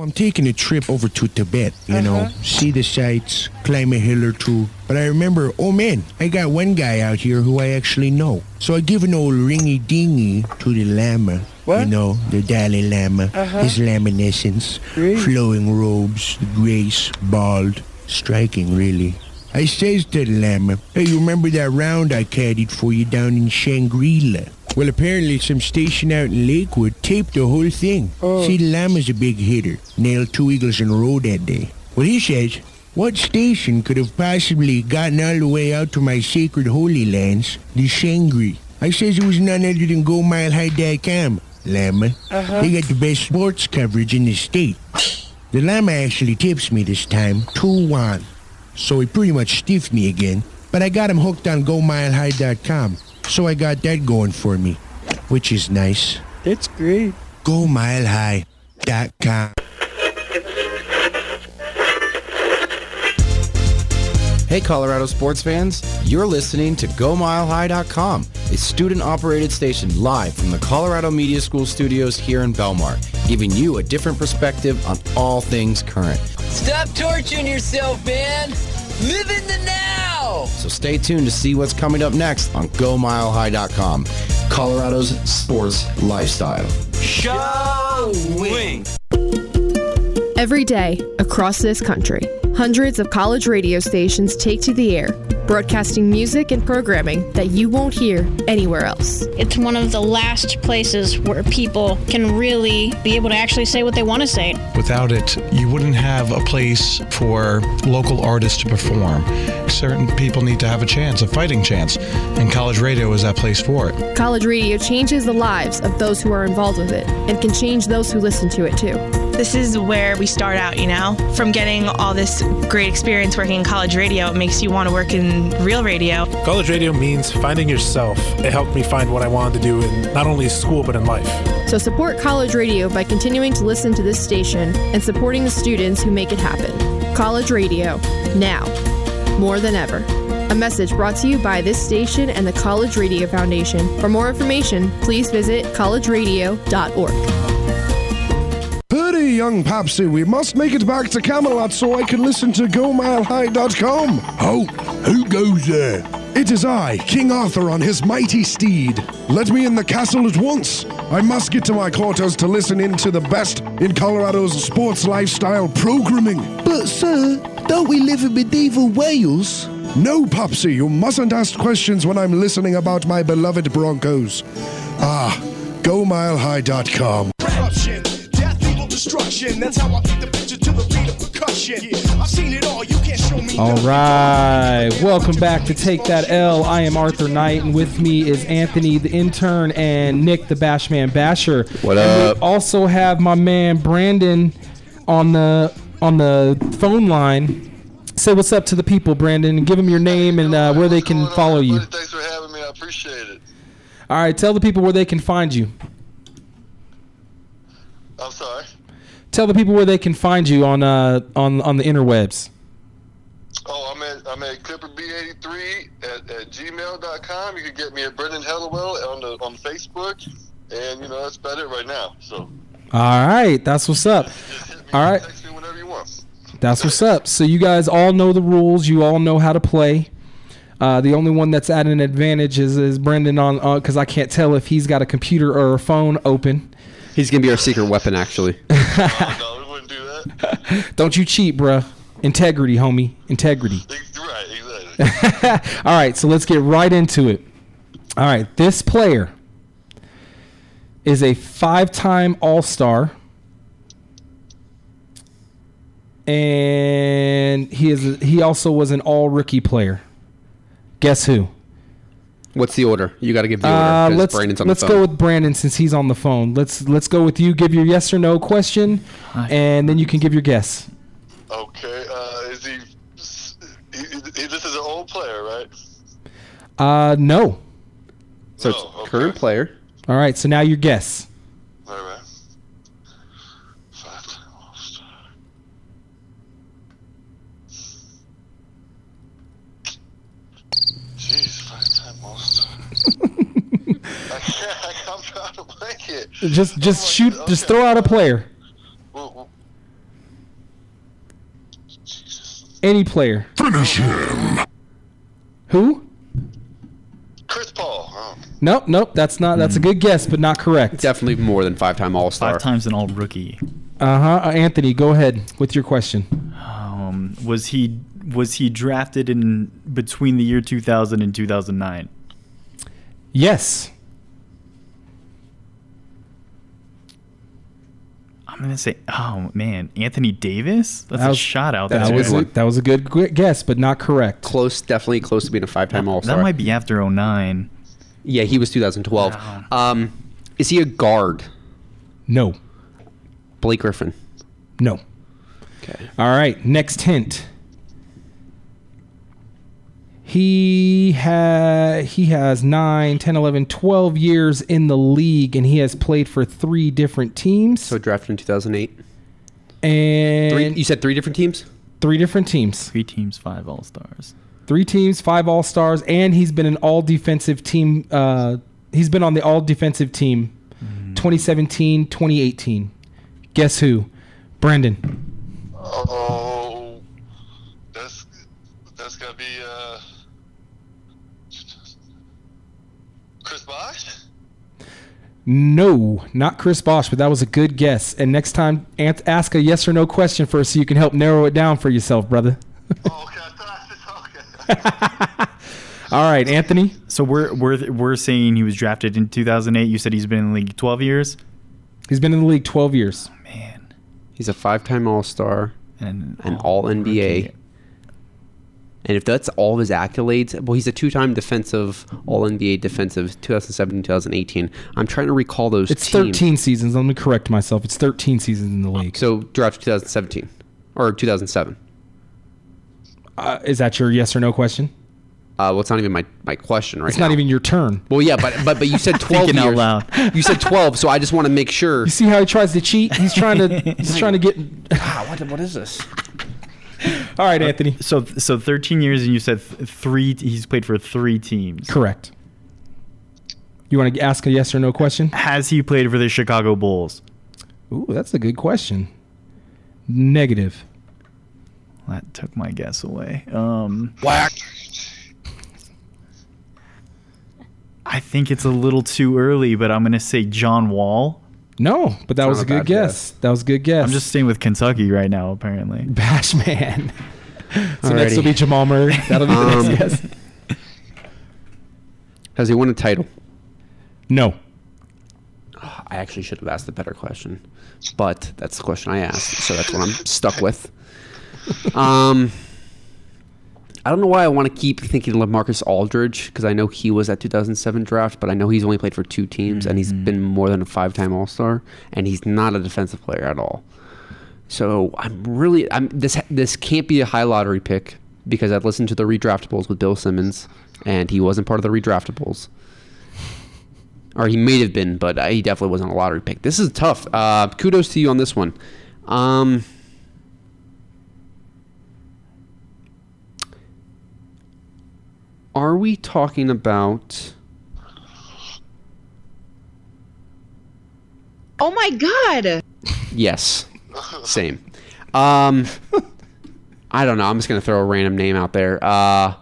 So I'm taking a trip over to Tibet, you know, see the sights, climb a hill or two. But I remember, oh man, I got one guy out here who I actually know. So I give an old ringy dingy to the Lama. You know, the Dalai Lama, Uh-huh. his laminescence, flowing robes, grace, bald, striking really. I says to the Lama, hey, you remember that round I caddied for you down in Shangri-La? Well, apparently some station out in Lakewood taped the whole thing. See, the Lama's a big hitter. Nailed two eagles in a row that day. Well, he says, what station could have possibly gotten all the way out to my sacred holy lands, the Shangri? I says it was none other than GoMileHigh.com, Lama. Uh-huh. They got the best sports coverage in the state. The Lama actually tips me this time, 2-1. So he pretty much stiffed me again, but I got him hooked on GoMileHigh.com. So I got that going for me, which is nice. That's great. Go GoMileHigh.com. Hey, Colorado sports fans. You're listening to GoMileHigh.com, a student-operated station live from the Colorado Media School studios here in Belmar, giving you a different perspective on all things current. Stop torturing yourself, man. Live in the now. So stay tuned to see what's coming up next on GoMileHigh.com, Colorado's sports lifestyle. Showing. Every day, across this country, hundreds of college radio stations take to the air, broadcasting music and programming that you won't hear anywhere else. It's one of the last places where people can really be able to actually say what they want to say. Without it, you wouldn't have a place for local artists to perform. Certain people need to have a chance, a fighting chance, and college radio is that place for it. College radio changes the lives of those who are involved with it and can change those who listen to it too. This is where we start out, you know? From getting all this great experience working in college radio, it makes you want to work in real radio. College radio means finding yourself. It helped me find what I wanted to do in not only school but in life. So support college radio by continuing to listen to this station and supporting the students who make it happen. College radio, now, more than ever. A message brought to you by this station and the College Radio Foundation. For more information, please visit collegeradio.org. Hurry, young Papsy, we must make it back to Camelot so I can listen to GoMileHigh.com. Oh, who goes there? It is I, King Arthur, on his mighty steed. Let me in the castle at once. I must get to my quarters to listen in to the best in Colorado's sports lifestyle programming. But, sir, don't we live in medieval Wales? No, Popsy, you mustn't ask questions when I'm listening about my beloved Broncos. Ah, GoMileHigh.com. Corruption, death, evil, destruction. That's how I paint the picture to the beat of percussion. I've seen it all. You can't show me. All right, welcome back to Take That L. I am Arthur Knight, and with me is Anthony, the intern, and Nick, the Bashman Basher. What And up? We also have my man Brandon on the on the phone line. Say what's up to the people, Brandon, and give them your name and uh, where they can follow you. Thanks for having me. I appreciate it. All right, tell the people where they can find you. I'm sorry. Tell the people where they can find you on uh on on the interwebs. Oh, I'm at I'm at clipperb83 at, at gmail.com. You can get me at Brendan Hellawell on the on Facebook, and you know that's about it right now. So All right, that's what's up. All right. text me whenever you want. That's what's up. So you guys all know the rules. You all know how to play. Uh, the only one that's at an advantage is, is Brendan on because I can't tell if he's got a computer or a phone open. He's gonna be our secret weapon, actually. Don't you cheat, bruh. Integrity, homie. Integrity. all right, so let's get right into it. All right, this player is a five-time All-Star, and he is he also was an All-Rookie player. Guess who? What's the order? You got to give the order. Uh, 'cause let's Brandon's on let's the go with Brandon since he's on the phone. Let's let's go with you. Give your yes or no question, and then you can give your guess. Okay. Uh, is he, he, he? This is an old player, right? Uh, no. So it's current player. All right. So now your guess. All right. Jeez, five-time All-Star. I can't. I, I'm trying to blank it. Just just shoot. Just throw out a player. Any player. Finish him. Who? Chris Paul. Oh. Nope. Nope. That's not. That's a good guess, but not correct. Definitely more than five-time All-Star. Five times an all rookie. Uh huh. Anthony, go ahead with your question. Um, was he was he drafted in between the year 2000 and 2009? Yes. I'm gonna say, oh man, Anthony Davis. That's That a was- shot out that there. was a, that was a good guess, but not correct. Close, definitely close to being a five-time All-Star. That might be after 09. Yeah, he was 2012. Um, is he a guard? No. Blake Griffin. No. Okay. All right. Next hint. He ha- he has 9, 10, 11, 12 years in the league, and he has played for three different teams. So drafted in 2008. And Three, you said three different teams. Three different teams. Three teams, five All Stars. three teams, five All Stars, and he's been an All Defensive Team. Uh, he's been on the All Defensive Team, 2017, 2018. Guess who? Brandon. Oh, that's that's gotta be uh, Chris Bosh. No, not Chris Bosh, but that was a good guess. And next time, ask a yes or no question first, so you can help narrow it down for yourself, brother. All right, Anthony. So we're we're we're saying he was drafted in 2008. You said he's been in the league 12 years. He's been in the league 12 years. Man. He's a five-time All-Star and an All NBA. And if that's all of his accolades, well, he's a two-time defensive All NBA defensive, 2017, 2018. I'm trying to recall those. It's teams. 13 seasons. Let me correct myself. It's 13 seasons in the league. So draft 2017 or 2007. Uh, is that your yes or no question? Uh, well, it's not even my, my question right it's now. not even your turn. Well, yeah, but but but you said 12 Thinking out years. loud. You said 12, so I just want to make sure. You see how he tries to cheat? He's trying to. he's trying to get. Ah, what what is this? All right, Anthony. So so 13 years, and you said th- three. He's played for three teams. Correct. You want to ask a yes or no question? Has he played for the Chicago Bulls? Ooh, that's a good question. Negative. That took my guess away. Um, Whack. I think it's a little too early, but I'm going to say John Wall. No, but that It's was a a good bad guess. That was a good guess. I'm just staying with Kentucky right now, apparently. Bash man. so next will be Jamal Murray. That'll be the Um, next guess. Has he won a title? No. I actually should have asked a better question, but that's the question I asked, so that's what I'm stuck with. Um, I don't know why I want to keep thinking LaMarcus Aldridge because I know he was at 2007 draft, but I know he's only played for two teams and he's been more than a five-time All-Star, and he's not a defensive player at all. So I'm really I'm this this can't be a high lottery pick because I've listened to the redraftables with Bill Simmons, and he wasn't part of the redraftables or he may have been, but uh, he definitely wasn't a lottery pick. This is tough. Uh, kudos to you on this one. Um, are we talking about? Oh my god! Yes, same. Um, I don't know. I'm just gonna throw a random name out there. Uh,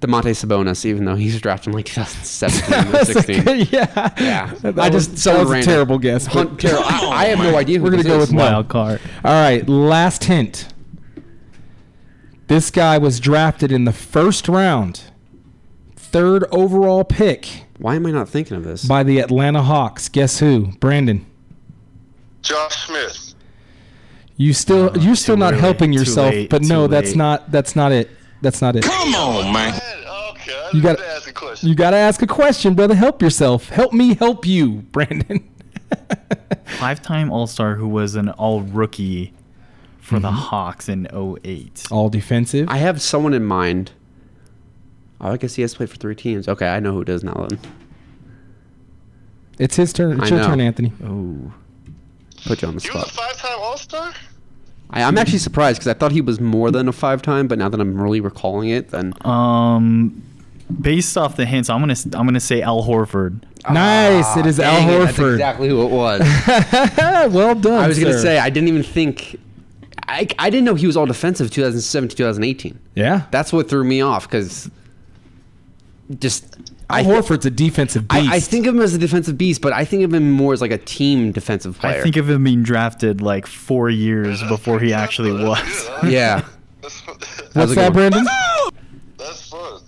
Domantas Sabonis, even though he's drafted in like 2017 or 16. yeah. Yeah. That I was- just that someone was a terrible guess, Hunt- terrible. I, I have no idea. We're gonna go is. with no. All right, last hint. This guy was drafted in the first round, third overall pick. Why am I not thinking of this? By the Atlanta Hawks. Guess who? Brandon. Josh Smith. You still you're still not early, helping too yourself, late, but no, too that's not that's not it. That's not it. Come on, man. You got to ask a question. You got to ask a question, brother. Help yourself. Help me help you, Brandon. Five-time All-Star who was an All-Rookie for the Mhm. Hawks in 08. All defensive. I have someone in mind. Oh, I guess he has played for three teams. Okay, I know who does now. Then It's his turn. It's I your know. turn, Anthony. Oh. put you on the He was spot. a five-time All-Star. I, I'm actually surprised because I thought he was more than a five-time, but now that I'm really recalling it, then Um, based off the hints, I'm gonna I'm gonna say Al Horford. Nice. it is Al Ah, dang it, that's Horford. exactly who it was. well done. I was gonna say I didn't even think. I, I didn't know he was all defensive 2017 2018. Yeah. That's what threw me off because just Al I thi- Horford's a defensive beast. I, I think of him as a defensive beast, but I think of him more as like a team defensive player. I think of him being drafted like four years before he actually was. yeah. What's that, Brandon? That's fun.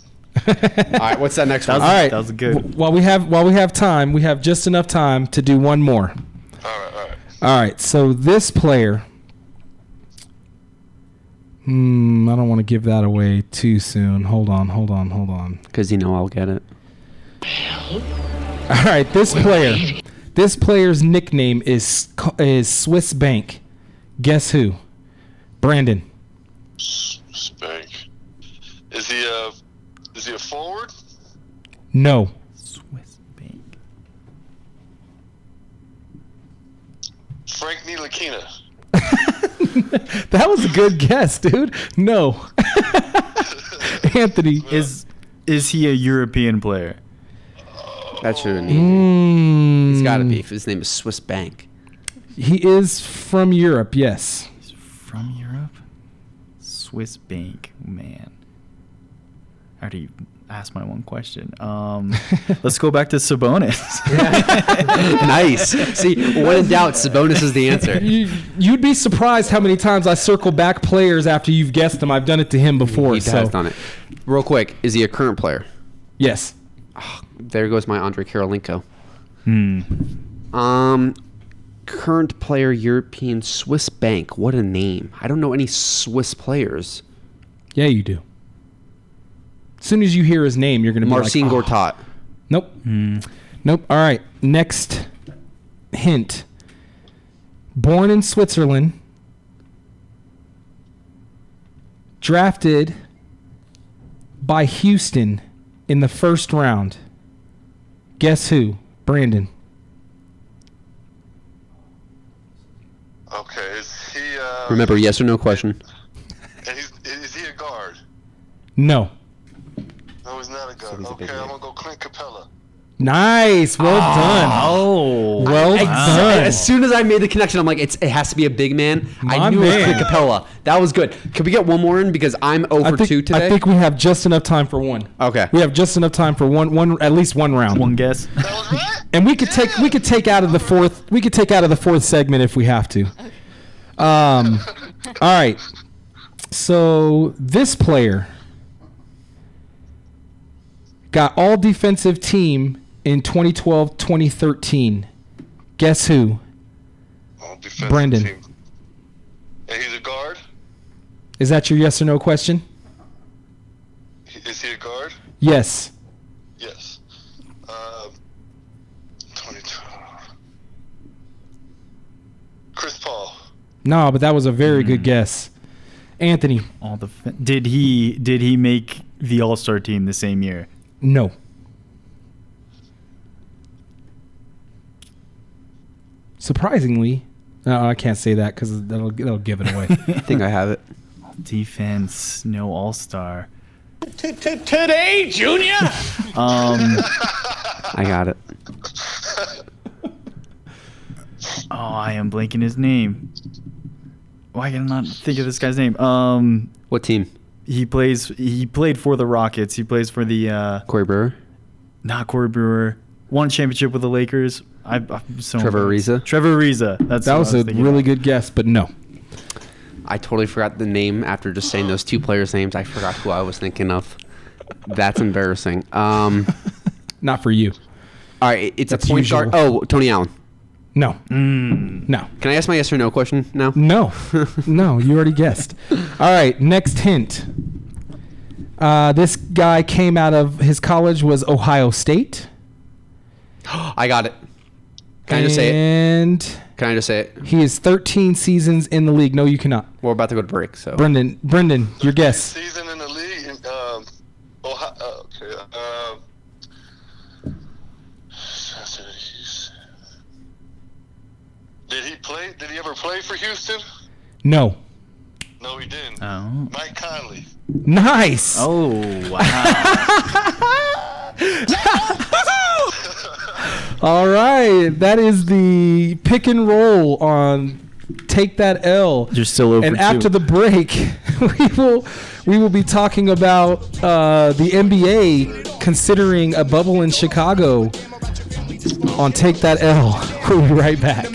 All right, what's that next one? All right. that was good. W- While we have while we have time, we have just enough time to do one more. All right. All right. All right. So this player. Hmm. I don't want to give that away too soon. Hold on. Hold on. Hold on. Because you know I'll get it. All right. This player. This player's nickname is is Swiss Bank. Guess who? Brandon. Spank. Is he a is he a forward? No. Swiss Bank. Frank Ntilikina. That was a good guess, dude. No. Anthony. Is is he a European player? That should have been Mm. He's got to be. If his name is Swiss Bank. He is from Europe, yes. He's from Europe? Swiss bank, man. I already asked my one question. Um, let's go back to Sabonis. nice. See, when in doubt, Sabonis is the answer. You, you'd be surprised how many times I circle back players after you've guessed them. I've done it to him before. He so. has done it. Real quick, is he a current player? Yes. There goes my Andre Kirilenko. Hmm. Um, current player, European Swiss Bank. What a name! I don't know any Swiss players. Yeah, you do. As soon as you hear his name, you're going to be Marcin like, "Oh." Gortat. Nope. Nope. All right. Next hint. Born in Switzerland. Drafted by Houston in the first round. Guess who? Brandon. Okay, is he? Uh, Remember, yes or no question. And he's, is he a guard? No. No, he's not a guard. okay, I'm gonna go Clint Capela. Nice. Well done. Oh. Well Ex- done. As soon as I made the connection, I'm like, it's, it has to be a big man. I My knew it was man. Clint Capela. That was good. Can we get one more in because I'm over think, two today? I think we have just enough time for one. Okay. We have just enough time for one, one at least one round. One guess. And we could take we could take out of the fourth we could take out of the fourth segment if we have to. Um, all right. So this player got all defensive team in 2012-2013. Guess who? All defensive Brendan. team. And he's a guard. Is that your yes or no question? Is he a guard? Yes. Yes. Um, 2012. Chris Paul. No, but that was a very good guess. Anthony. All the did he did he make the All Star team the same year? No. Surprisingly, no, I can't say that because that'll that'll give it away. I think I have it. Defense, no All Star. Today, Junior. Um, I got it. oh, I am blanking his name. Why can I not think of this guy's name? Um, what team? He plays. He played for the Rockets. He plays for the. Uh, Corey Brewer. Not Corey Brewer. Won a championship with the Lakers. I, I'm so Trevor Ariza? Trevor Ariza. That's that what was a really of. good guess, but no. I totally forgot the name after just saying those two players' names. I forgot who I was thinking of. That's embarrassing. Um, Not for you. all right, it's That's a point usual. guard. Oh, Tony Allen. No. No. Can I ask my yes or no question now? No. no, you already guessed. All right, next hint. Uh, this guy came out of his college was Ohio State. I got it. Can I just say it? And Can I just say it? he is 13 seasons in the league. No, you cannot. We're about to go to break, so. Brendan, Brendan, your guess. Season in the league. In, um, Ohio, uh, okay. Um, did he play? Did he ever play for Houston? No. No, he didn't. Oh. Mike Conley. Nice. Oh wow. All right, that is the pick and roll on take that L. You're still over And two. after the break, we will we will be talking about uh, the NBA considering a bubble in Chicago on take that L. We'll be right back.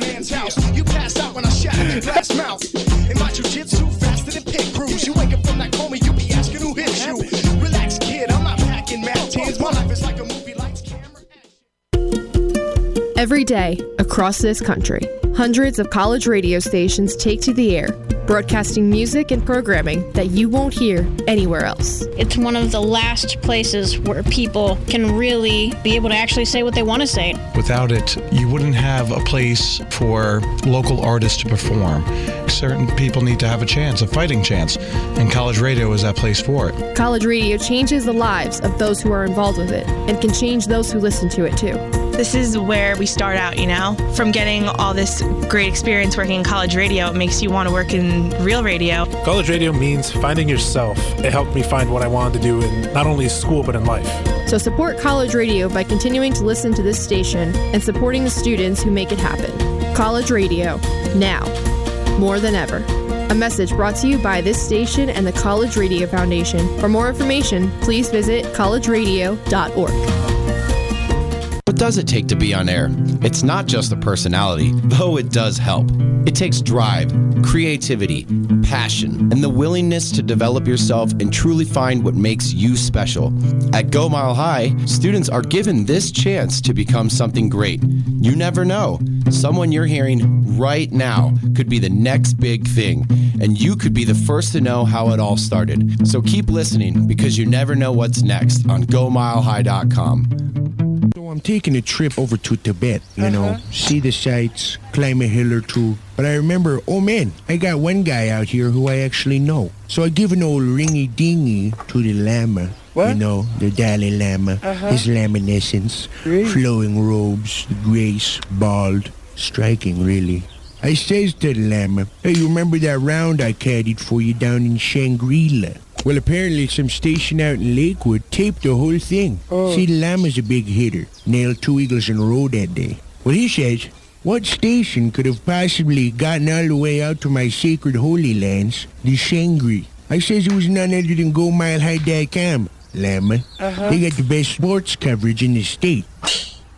Every day, across this country, hundreds of college radio stations take to the air, broadcasting music and programming that you won't hear anywhere else. It's one of the last places where people can really be able to actually say what they want to say. Without it, you wouldn't have a place for local artists to perform. Certain people need to have a chance, a fighting chance, and college radio is that place for it. College radio changes the lives of those who are involved with it and can change those who listen to it too. This is where we start out, you know? From getting all this great experience working in college radio, it makes you want to work in real radio. College radio means finding yourself. It helped me find what I wanted to do in not only school but in life. So support college radio by continuing to listen to this station and supporting the students who make it happen. College radio, now, more than ever. A message brought to you by this station and the College Radio Foundation. For more information, please visit collegeradio.org. Does it take to be on air? It's not just a personality, though it does help. It takes drive, creativity, passion, and the willingness to develop yourself and truly find what makes you special. At Go Mile High, students are given this chance to become something great. You never know. Someone you're hearing right now could be the next big thing, and you could be the first to know how it all started. So keep listening because you never know what's next on GoMileHigh.com. I'm taking a trip over to Tibet, you know, see the sights, climb a hill or two. But I remember, oh man, I got one guy out here who I actually know. So I give an old ringy dingy to the Lama. You know, the Dalai Lama, Uh-huh. his laminescence, flowing robes, the grace, bald, striking really. I says to the Lama, hey, you remember that round I caddied for you down in Shangri-La? Well, apparently some station out in Lakewood taped the whole thing. Oh. See, the Lama's a big hitter. Nailed two eagles in a row that day. Well, he says, what station could have possibly gotten all the way out to my sacred holy lands, the Shangri? I says it was none other than Go Mile GoMileHigh.com, Lama. Uh-huh. They got the best sports coverage in the state.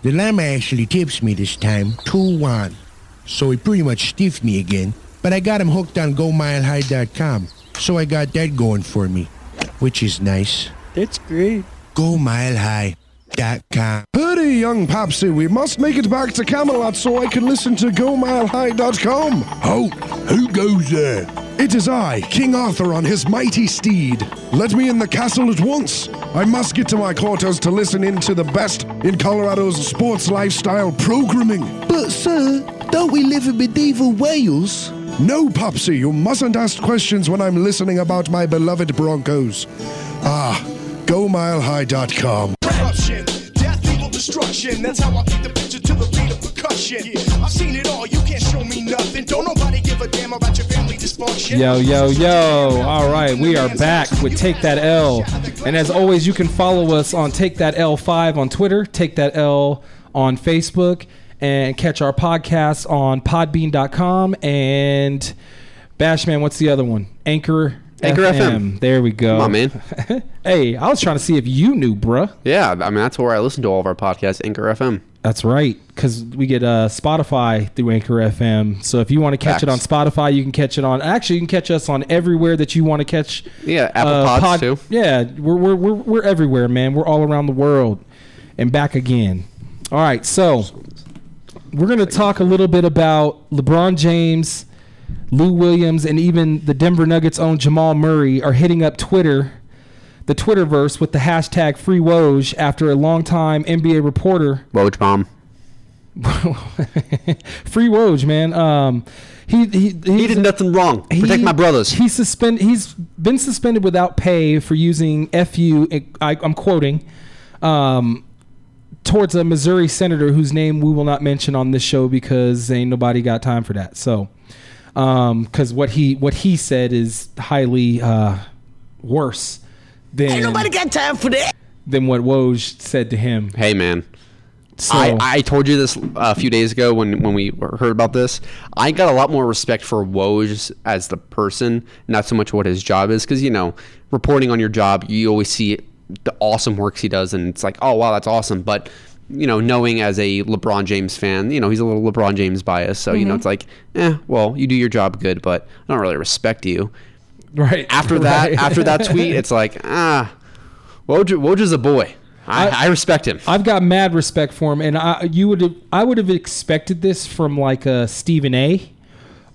The Lama actually tips me this time, 2-1. So he pretty much stiffed me again. But I got him hooked on GoMileHigh.com. So I got that going for me, which is nice. That's great. GoMileHigh.com. Hurry, young Papsy, we must make it back to Camelot so I can listen to GoMileHigh.com. How? Who goes there? It is I, King Arthur on his mighty steed. Let me in the castle at once. I must get to my quarters to listen in to the best in Colorado's sports lifestyle programming. But, sir, don't we live in medieval Wales? No, Popsy, you mustn't ask questions when I'm listening about my beloved Broncos. Ah, GoMileHigh.com. Corruption, death, evil, destruction. That's how I paint the picture to the beat of percussion. I've seen it all, you can't show me nothing. Don't nobody give a damn about your family dysfunction. Yo, yo, yo. All right, we are back with Take That L. And as always, you can follow us on Take That L5 on Twitter, Take That L on Facebook, and catch our podcast on podbean.com and Bashman, what's the other one? Anchor Anchor FM. There we go. Come on, man. hey, I was trying to see if you knew, bruh. Yeah, I mean that's where I listen to all of our podcasts, Anchor FM. That's right, because we get uh, Spotify through Anchor FM. So if you want to catch it on Spotify, you can catch it on. Actually, you can catch us on everywhere that you want to catch. Yeah, Apple uh, Pods, too. Yeah, we're, we're we're we're everywhere, man. We're all around the world, and back again. All right, so we're gonna talk a little bit about LeBron James, Lou Williams, and even the Denver Nuggets' own Jamal Murray are hitting up Twitter, the Twitterverse, with the hashtag Free Woj after a longtime NBA reporter Woj bomb. Free Woj, man. Um, he he he did nothing wrong. Protect my brothers. He suspend. He's been suspended without pay for using "fu." I, I'm quoting. Um, towards a Missouri senator whose name we will not mention on this show because ain't nobody got time for that. So, because what he what he said is highly uh, worse than Ain't nobody got time for that. than what Woj said to him. Hey man, So- I, I told you this a few days ago when when we heard about this. I got a lot more respect for Woj as the person, not so much what his job is, because you know, reporting on your job, you always see the awesome works he does, and it's like, oh wow, that's awesome. But you know, knowing as a LeBron James fan, you know, he's a little LeBron James bias, so you know, Mhm. it's like, eh, well, you do your job good, but I don't really respect you. Right. After that, Right. after that tweet, it's like, ah, Woj, Woj is a boy. I, I respect him. I've got mad respect for him, and I you would have I would have expected this from like a Stephen A.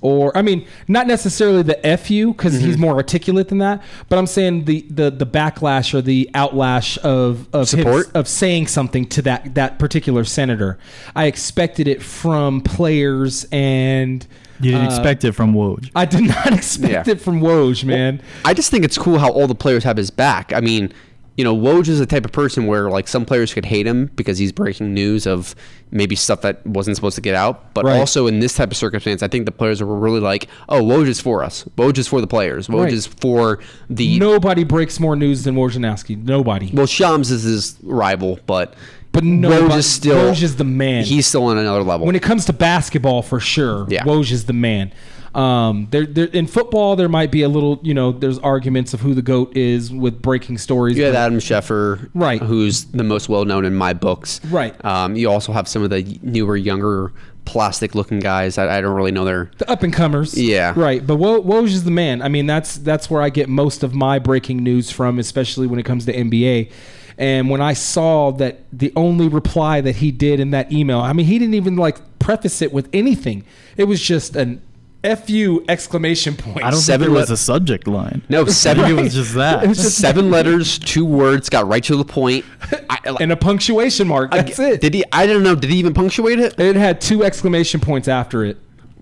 Or I mean, not necessarily the fu because he's Mm-hmm. more articulate than that. But I'm saying the the the backlash or the outlash of of him- Support? of saying something to that that particular senator. I expected it from players and You didn't uh, expect it from Woj. I did not expect Yeah. it from Woj, man. I just think it's cool how all the players have his back. I mean, you know, Woj is the type of person where like some players could hate him because he's breaking news of maybe stuff that wasn't supposed to get out. But Right. also in this type of circumstance, I think the players were really like, "Oh, Woj is for us. Woj is for the players. Woj Right. is for the." Nobody breaks more news than Wojnarowski. Nobody. Well, Shams is his rival, but but no, Woj is still Woj is the man. He's still on another level. when it comes to basketball, for sure, Yeah. Woj is the man. Um, there, there, in football, there might be a little, you know, there's arguments of who the goat is with breaking stories. You have Adam Schefter, Right. Who's the most well known in my books, Right. Um, you also have some of the newer, younger, plastic-looking guys. I, I don't really know their the up and comers. Yeah. Right. But Wo- Woj is the man. I mean, that's that's where I get most of my breaking news from, especially when it comes to NBA. And when I saw that the only reply that he did in that email, I mean, he didn't even like preface it with anything. It was just an "fu" exclamation point. I don't think there was a subject line. No, seven. I it was just that. It was just- seven letters, two words, got right to the point. I, and a punctuation mark. That's it. Did he? I don't know. Did he even punctuate it? It had two exclamation points after it.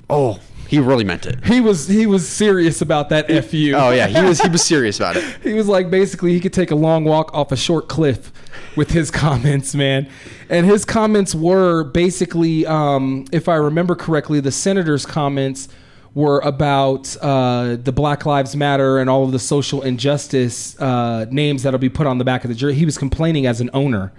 Oh, he really meant it. He was he was serious about that fu. Oh yeah, he was he was serious about it. he was like basically he could take a long walk off a short cliff with his comments, man. And his comments were basically, um, if I remember correctly, the senator's comments were about uh, the Black Lives Matter and all of the social injustice uh, names that'll be put on the back of the jersey. He was complaining as an owner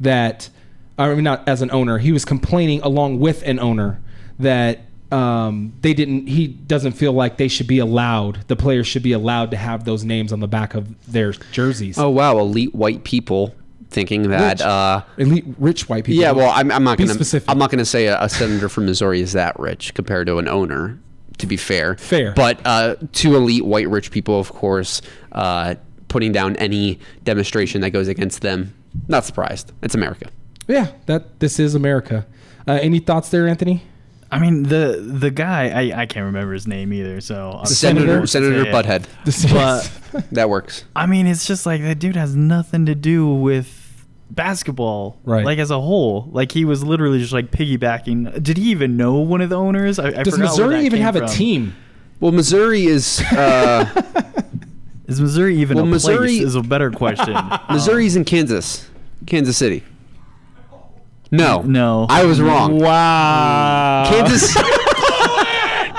that, I mean, not as an owner. He was complaining along with an owner that um, they didn't. He doesn't feel like they should be allowed. The players should be allowed to have those names on the back of their jerseys. Oh wow, elite white people thinking that. Rich. Uh, elite rich white people. yeah, well, I'm, I'm not gonna. I'm not gonna say a, a senator from Missouri is that rich compared to an owner. To be fair, Fair. but uh, to elite white rich people, of course, uh, putting down any demonstration that goes against them. Not surprised. It's America. Yeah, that this is America. Uh, any thoughts there, Anthony? I mean the the guy I, I can't remember his name either. So I'll- Senator Senator Butthead. But that works. I mean, it's just like that dude has nothing to do with basketball, Right. Like as a whole, like he was literally just like piggybacking. Did he even know one of the owners? I, I Does forgot where Missouri that even came have a team? Well, Missouri is. Uh, Is Missouri even Well, a Missouri- place? Is a better question. Missouri's in Kansas, Kansas City. No, no, I was wrong. Wow, Kansas.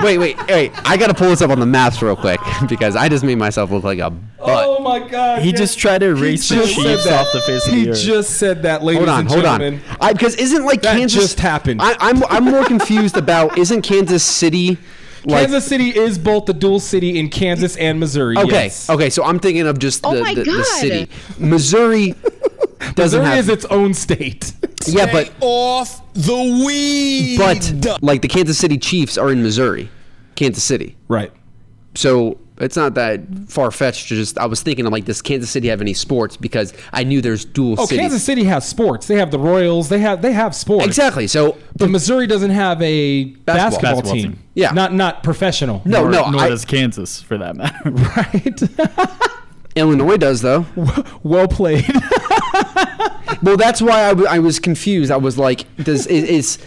wait, wait, wait! I gotta pull this up on the maps real quick because I just made myself look like a butt. Oh my God! He yeah. just tried to erase the just Chiefs off the face of He the earth. just said that, ladies hold on, and hold gentlemen. on. I, because isn't like That Kansas just happened. I, I'm I'm more confused about isn't Kansas City like Kansas City is both the dual city in Kansas and Missouri. okay yes. okay so I'm thinking of just the, Oh the, the city Missouri doesn't Missouri have is its own state. yeah but off the weed. but like the Kansas City Chiefs are in Missouri Kansas City right. so it's not that far fetched just I was thinking of like does Kansas City have any sports because I knew there's dual Oh, cities Kansas City has sports. They have the Royals. They have they have sports. exactly so But Missouri doesn't have a basketball, Basketball team. team. Yeah. Not not professional. no nor, no nor I, does Kansas for that matter. Right. Illinois does though well played. Well that's why I, w- I was confused I was like does is, is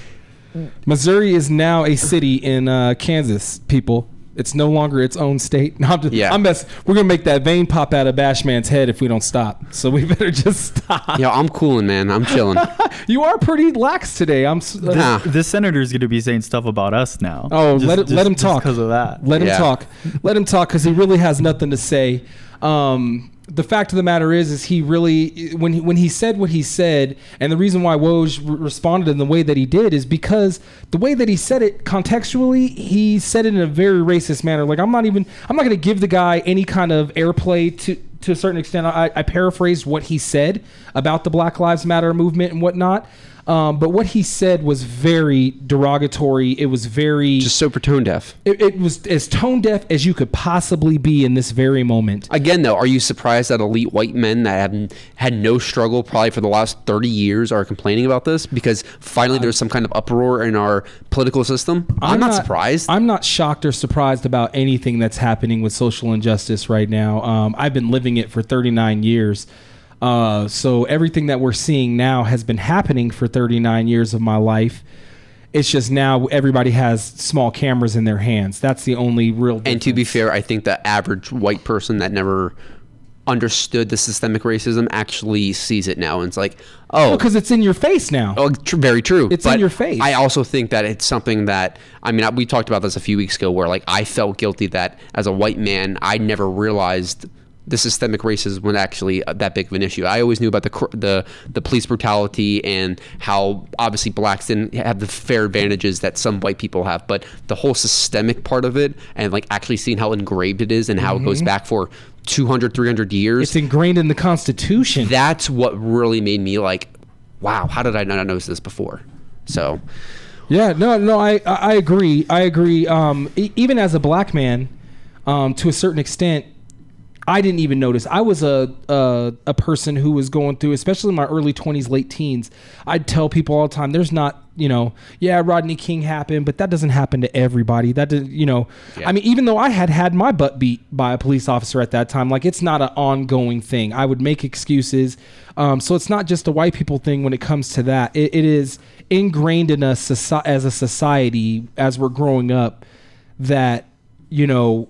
Missouri is now a city in uh, Kansas. People, it's no longer its own state. No, I'm just, Yeah. I'm mess. We're gonna make that vein pop out of Bashman's head if we don't stop. So we better just stop. Yeah, I'm cooling, man. I'm chilling. You are pretty lax today. I'm. s- uh, Nah. the senator's going to be saying stuff about us now. Oh, Just- let it, just- let him talk. because of that. Let him Yeah. talk. Let him talk because he really has nothing to say. Um, the fact of the matter is, is he really when he, when he said what he said, and the reason why Woj re- responded in the way that he did is because the way that he said it contextually, he said it in a very racist manner. Like I'm not even I'm not going to give the guy any kind of airplay to to a certain extent. I, I paraphrased what he said about the Black Lives Matter movement and whatnot. Um, but what he said was very derogatory. It was very Just super tone deaf. it, it was as tone deaf as you could possibly be in this very moment. Again, though, are you surprised that elite white men that have had no struggle probably for the last 30 years are complaining about this? Because finally there's some kind of uproar in our political system? I'm, not, surprised. I'm not shocked or surprised about anything that's happening with social injustice right now. Um, I've been living it for 39 years. Uh, so everything that we're seeing now has been happening for 39 years of my life. It's just now everybody has small cameras in their hands. That's the only real. and to be fair, I think the average white person that never understood the systemic racism actually sees it now and it's like, oh, because it's in your face now. Oh, tr- very true. It's in your face. I also think that it's something that I mean, I- we talked about this a few weeks ago, where like I felt guilty that as a white man, I never realized the systemic racism wasn't actually uh, that big of an issue. I always knew about the the the police brutality and how obviously blacks didn't have the fair advantages that some white people have, but the whole systemic part of it and like actually seeing how engraved it is and how it goes Mhm. back for 200 300 years It's ingrained in the Constitution. that's what really made me like wow how did i not notice this before so Yeah, no, no, I, I I agree. I agree. Um, e- even as a black man, um, to a certain extent, I didn't even notice. I was a, a a person who was going through, especially in my early twenties, late teens. I'd tell people all the time, "There's not, you know, yeah, Rodney King happened, but that doesn't happen to everybody. That does, you know, I mean, even though I had had my butt beat by a police officer at that time, like it's not an ongoing thing. I would make excuses. Um, so it's not just a white people thing when it comes to that. It, it is ingrained in us as a society as we're growing up that you know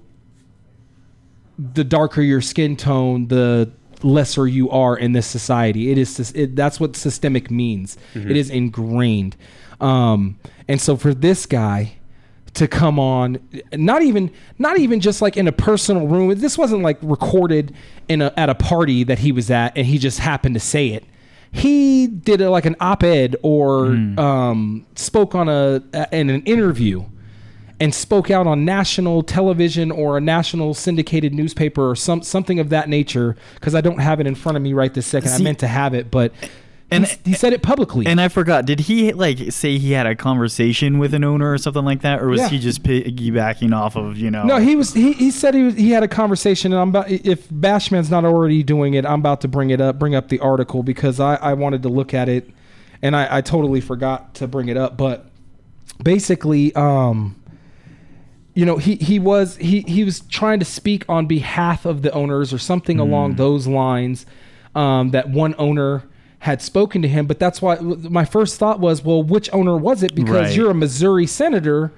the darker your skin tone, the lesser you are in this society. It is it, that's what systemic means. Mhm. It is ingrained. Um, and so for this guy to come on, not even not even just like in a personal room. This wasn't like recorded in a, at a party that he was at, and he just happened to say it. He did a, like an op-ed or um, spoke on a in an interview and spoke out on national television or a national syndicated newspaper or some something of that nature because I don't have it in front of me right this second. I meant to have it, but And- he, he said it publicly. And I forgot. Did he like say he had a conversation with an owner or something like that, or was Yeah. he just piggybacking off of you know? No, he was. He, he said he was, he had a conversation, and I'm about. If Bashman's not already doing it, I'm about to bring it up, bring up the article because I, I wanted to look at it, and I, I totally forgot to bring it up. But basically, um, you know, he he was he he was trying to speak on behalf of the owners or something along those lines. Um, that one owner had spoken to him, but that's why my first thought was, well, which owner was it? Because Right. you're a Missouri senator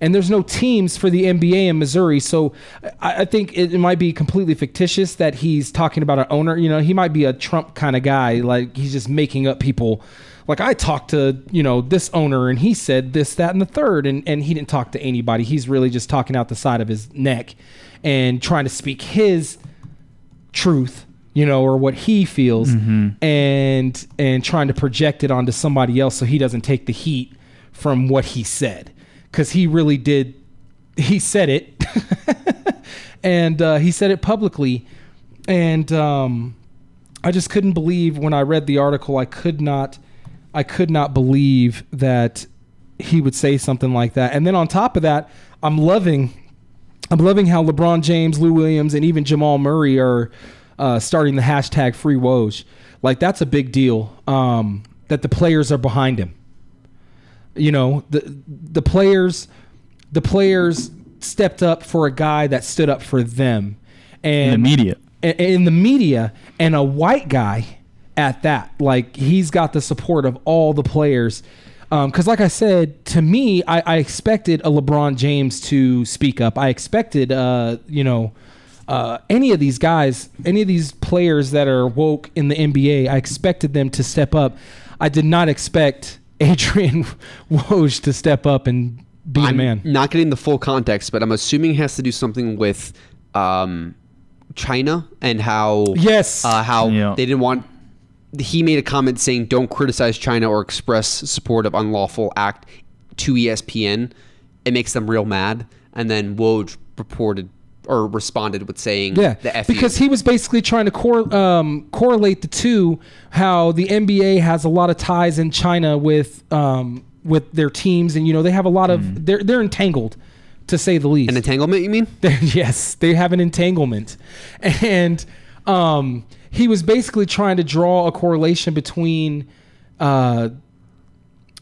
and there's no teams for the NBA in Missouri. So I, I think it, it might be completely fictitious that he's talking about an owner. You know, he might be a Trump kind of guy. Like he's just making up people. Like I talked to, you know, this owner and he said this, that, and the third. And, and he didn't talk to anybody. He's really just talking out the side of his neck and trying to speak his truth you know or what he feels and and trying to project it onto somebody else so he doesn't take the heat from what he said because he really did he said it and uh, he said it publicly and um, i just couldn't believe when i read the article i could not i could not believe that he would say something like that and then on top of that i'm loving I'm loving how LeBron James, Lou Williams, and even Jamal Murray are uh, starting the hashtag Free Woj. Like that's a big deal. Um, that the players are behind him. You know, the the players, the players stepped up for a guy that stood up for them, and In the media. a- in the media, and a white guy at that. Like he's got the support of all the players. Um, because, like I said, to me, I, I expected a LeBron James to speak up. I expected, uh, you know, uh, any of these guys, any of these players that are woke in the NBA, I expected them to step up. I did not expect Adrian Woj to step up and be the I'm man. not getting the full context, but I'm assuming it has to do something with um, China and how Yes. uh, how Yeah. they didn't want. He made a comment saying, "Don't criticize China or express support of unlawful act to ESPN." It makes them real mad, and then Woj reported or responded with saying, Yeah, the F because he was basically trying to cor- um, correlate the two. How the NBA has a lot of ties in China with um, with their teams, and you know they have a lot of they're they're entangled, to say the least. An entanglement, you mean? yes, they have an entanglement, and um, he was basically trying to draw a correlation between. Uh,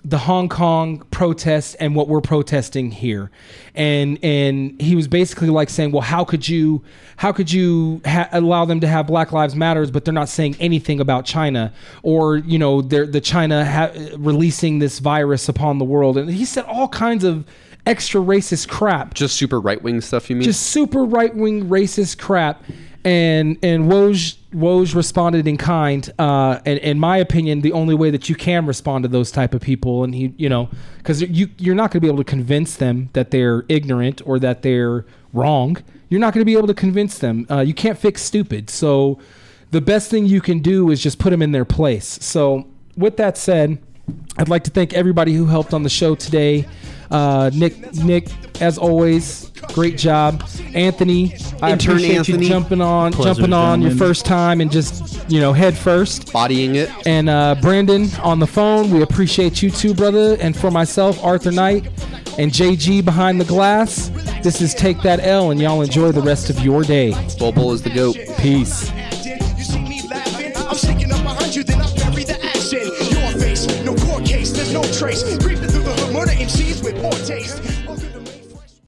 the Hong Kong protests and what we're protesting here, and and he was basically like saying, well, how could you how could you ha- allow them to have Black Lives Matters, but they're not saying anything about China, or you know, the China ha- releasing this virus upon the world, and he said all kinds of extra racist crap Just super right wing stuff, you mean? just super right wing racist crap. And and Woj Woj responded in kind. Uh, and in my opinion, the only way that you can respond to those type of people, and he, you know, because you you're not going to be able to convince them that they're ignorant or that they're wrong. You're not going to be able to convince them. Uh, you can't fix stupid. So the best thing you can do is just put them in their place. So with that said, I'd like to thank everybody who helped on the show today. Uh, Nick, Nick, as always, great job. Anthony, I Intern appreciate Anthony. you jumping on, Pleasure, jumping on your gentlemen. first time and just you know head first, bodying it. And uh, Brandon on the phone, we appreciate you too, brother. And for myself, Arthur Knight, and JG behind the glass. This is Take That L, and y'all enjoy the rest of your day. Bol Bol is the goat. Peace. You see me laughing, I'm sneaking up behind you, then I bury the action. Your face, no court case, there's no trace. Creeping murder MCs with poor taste.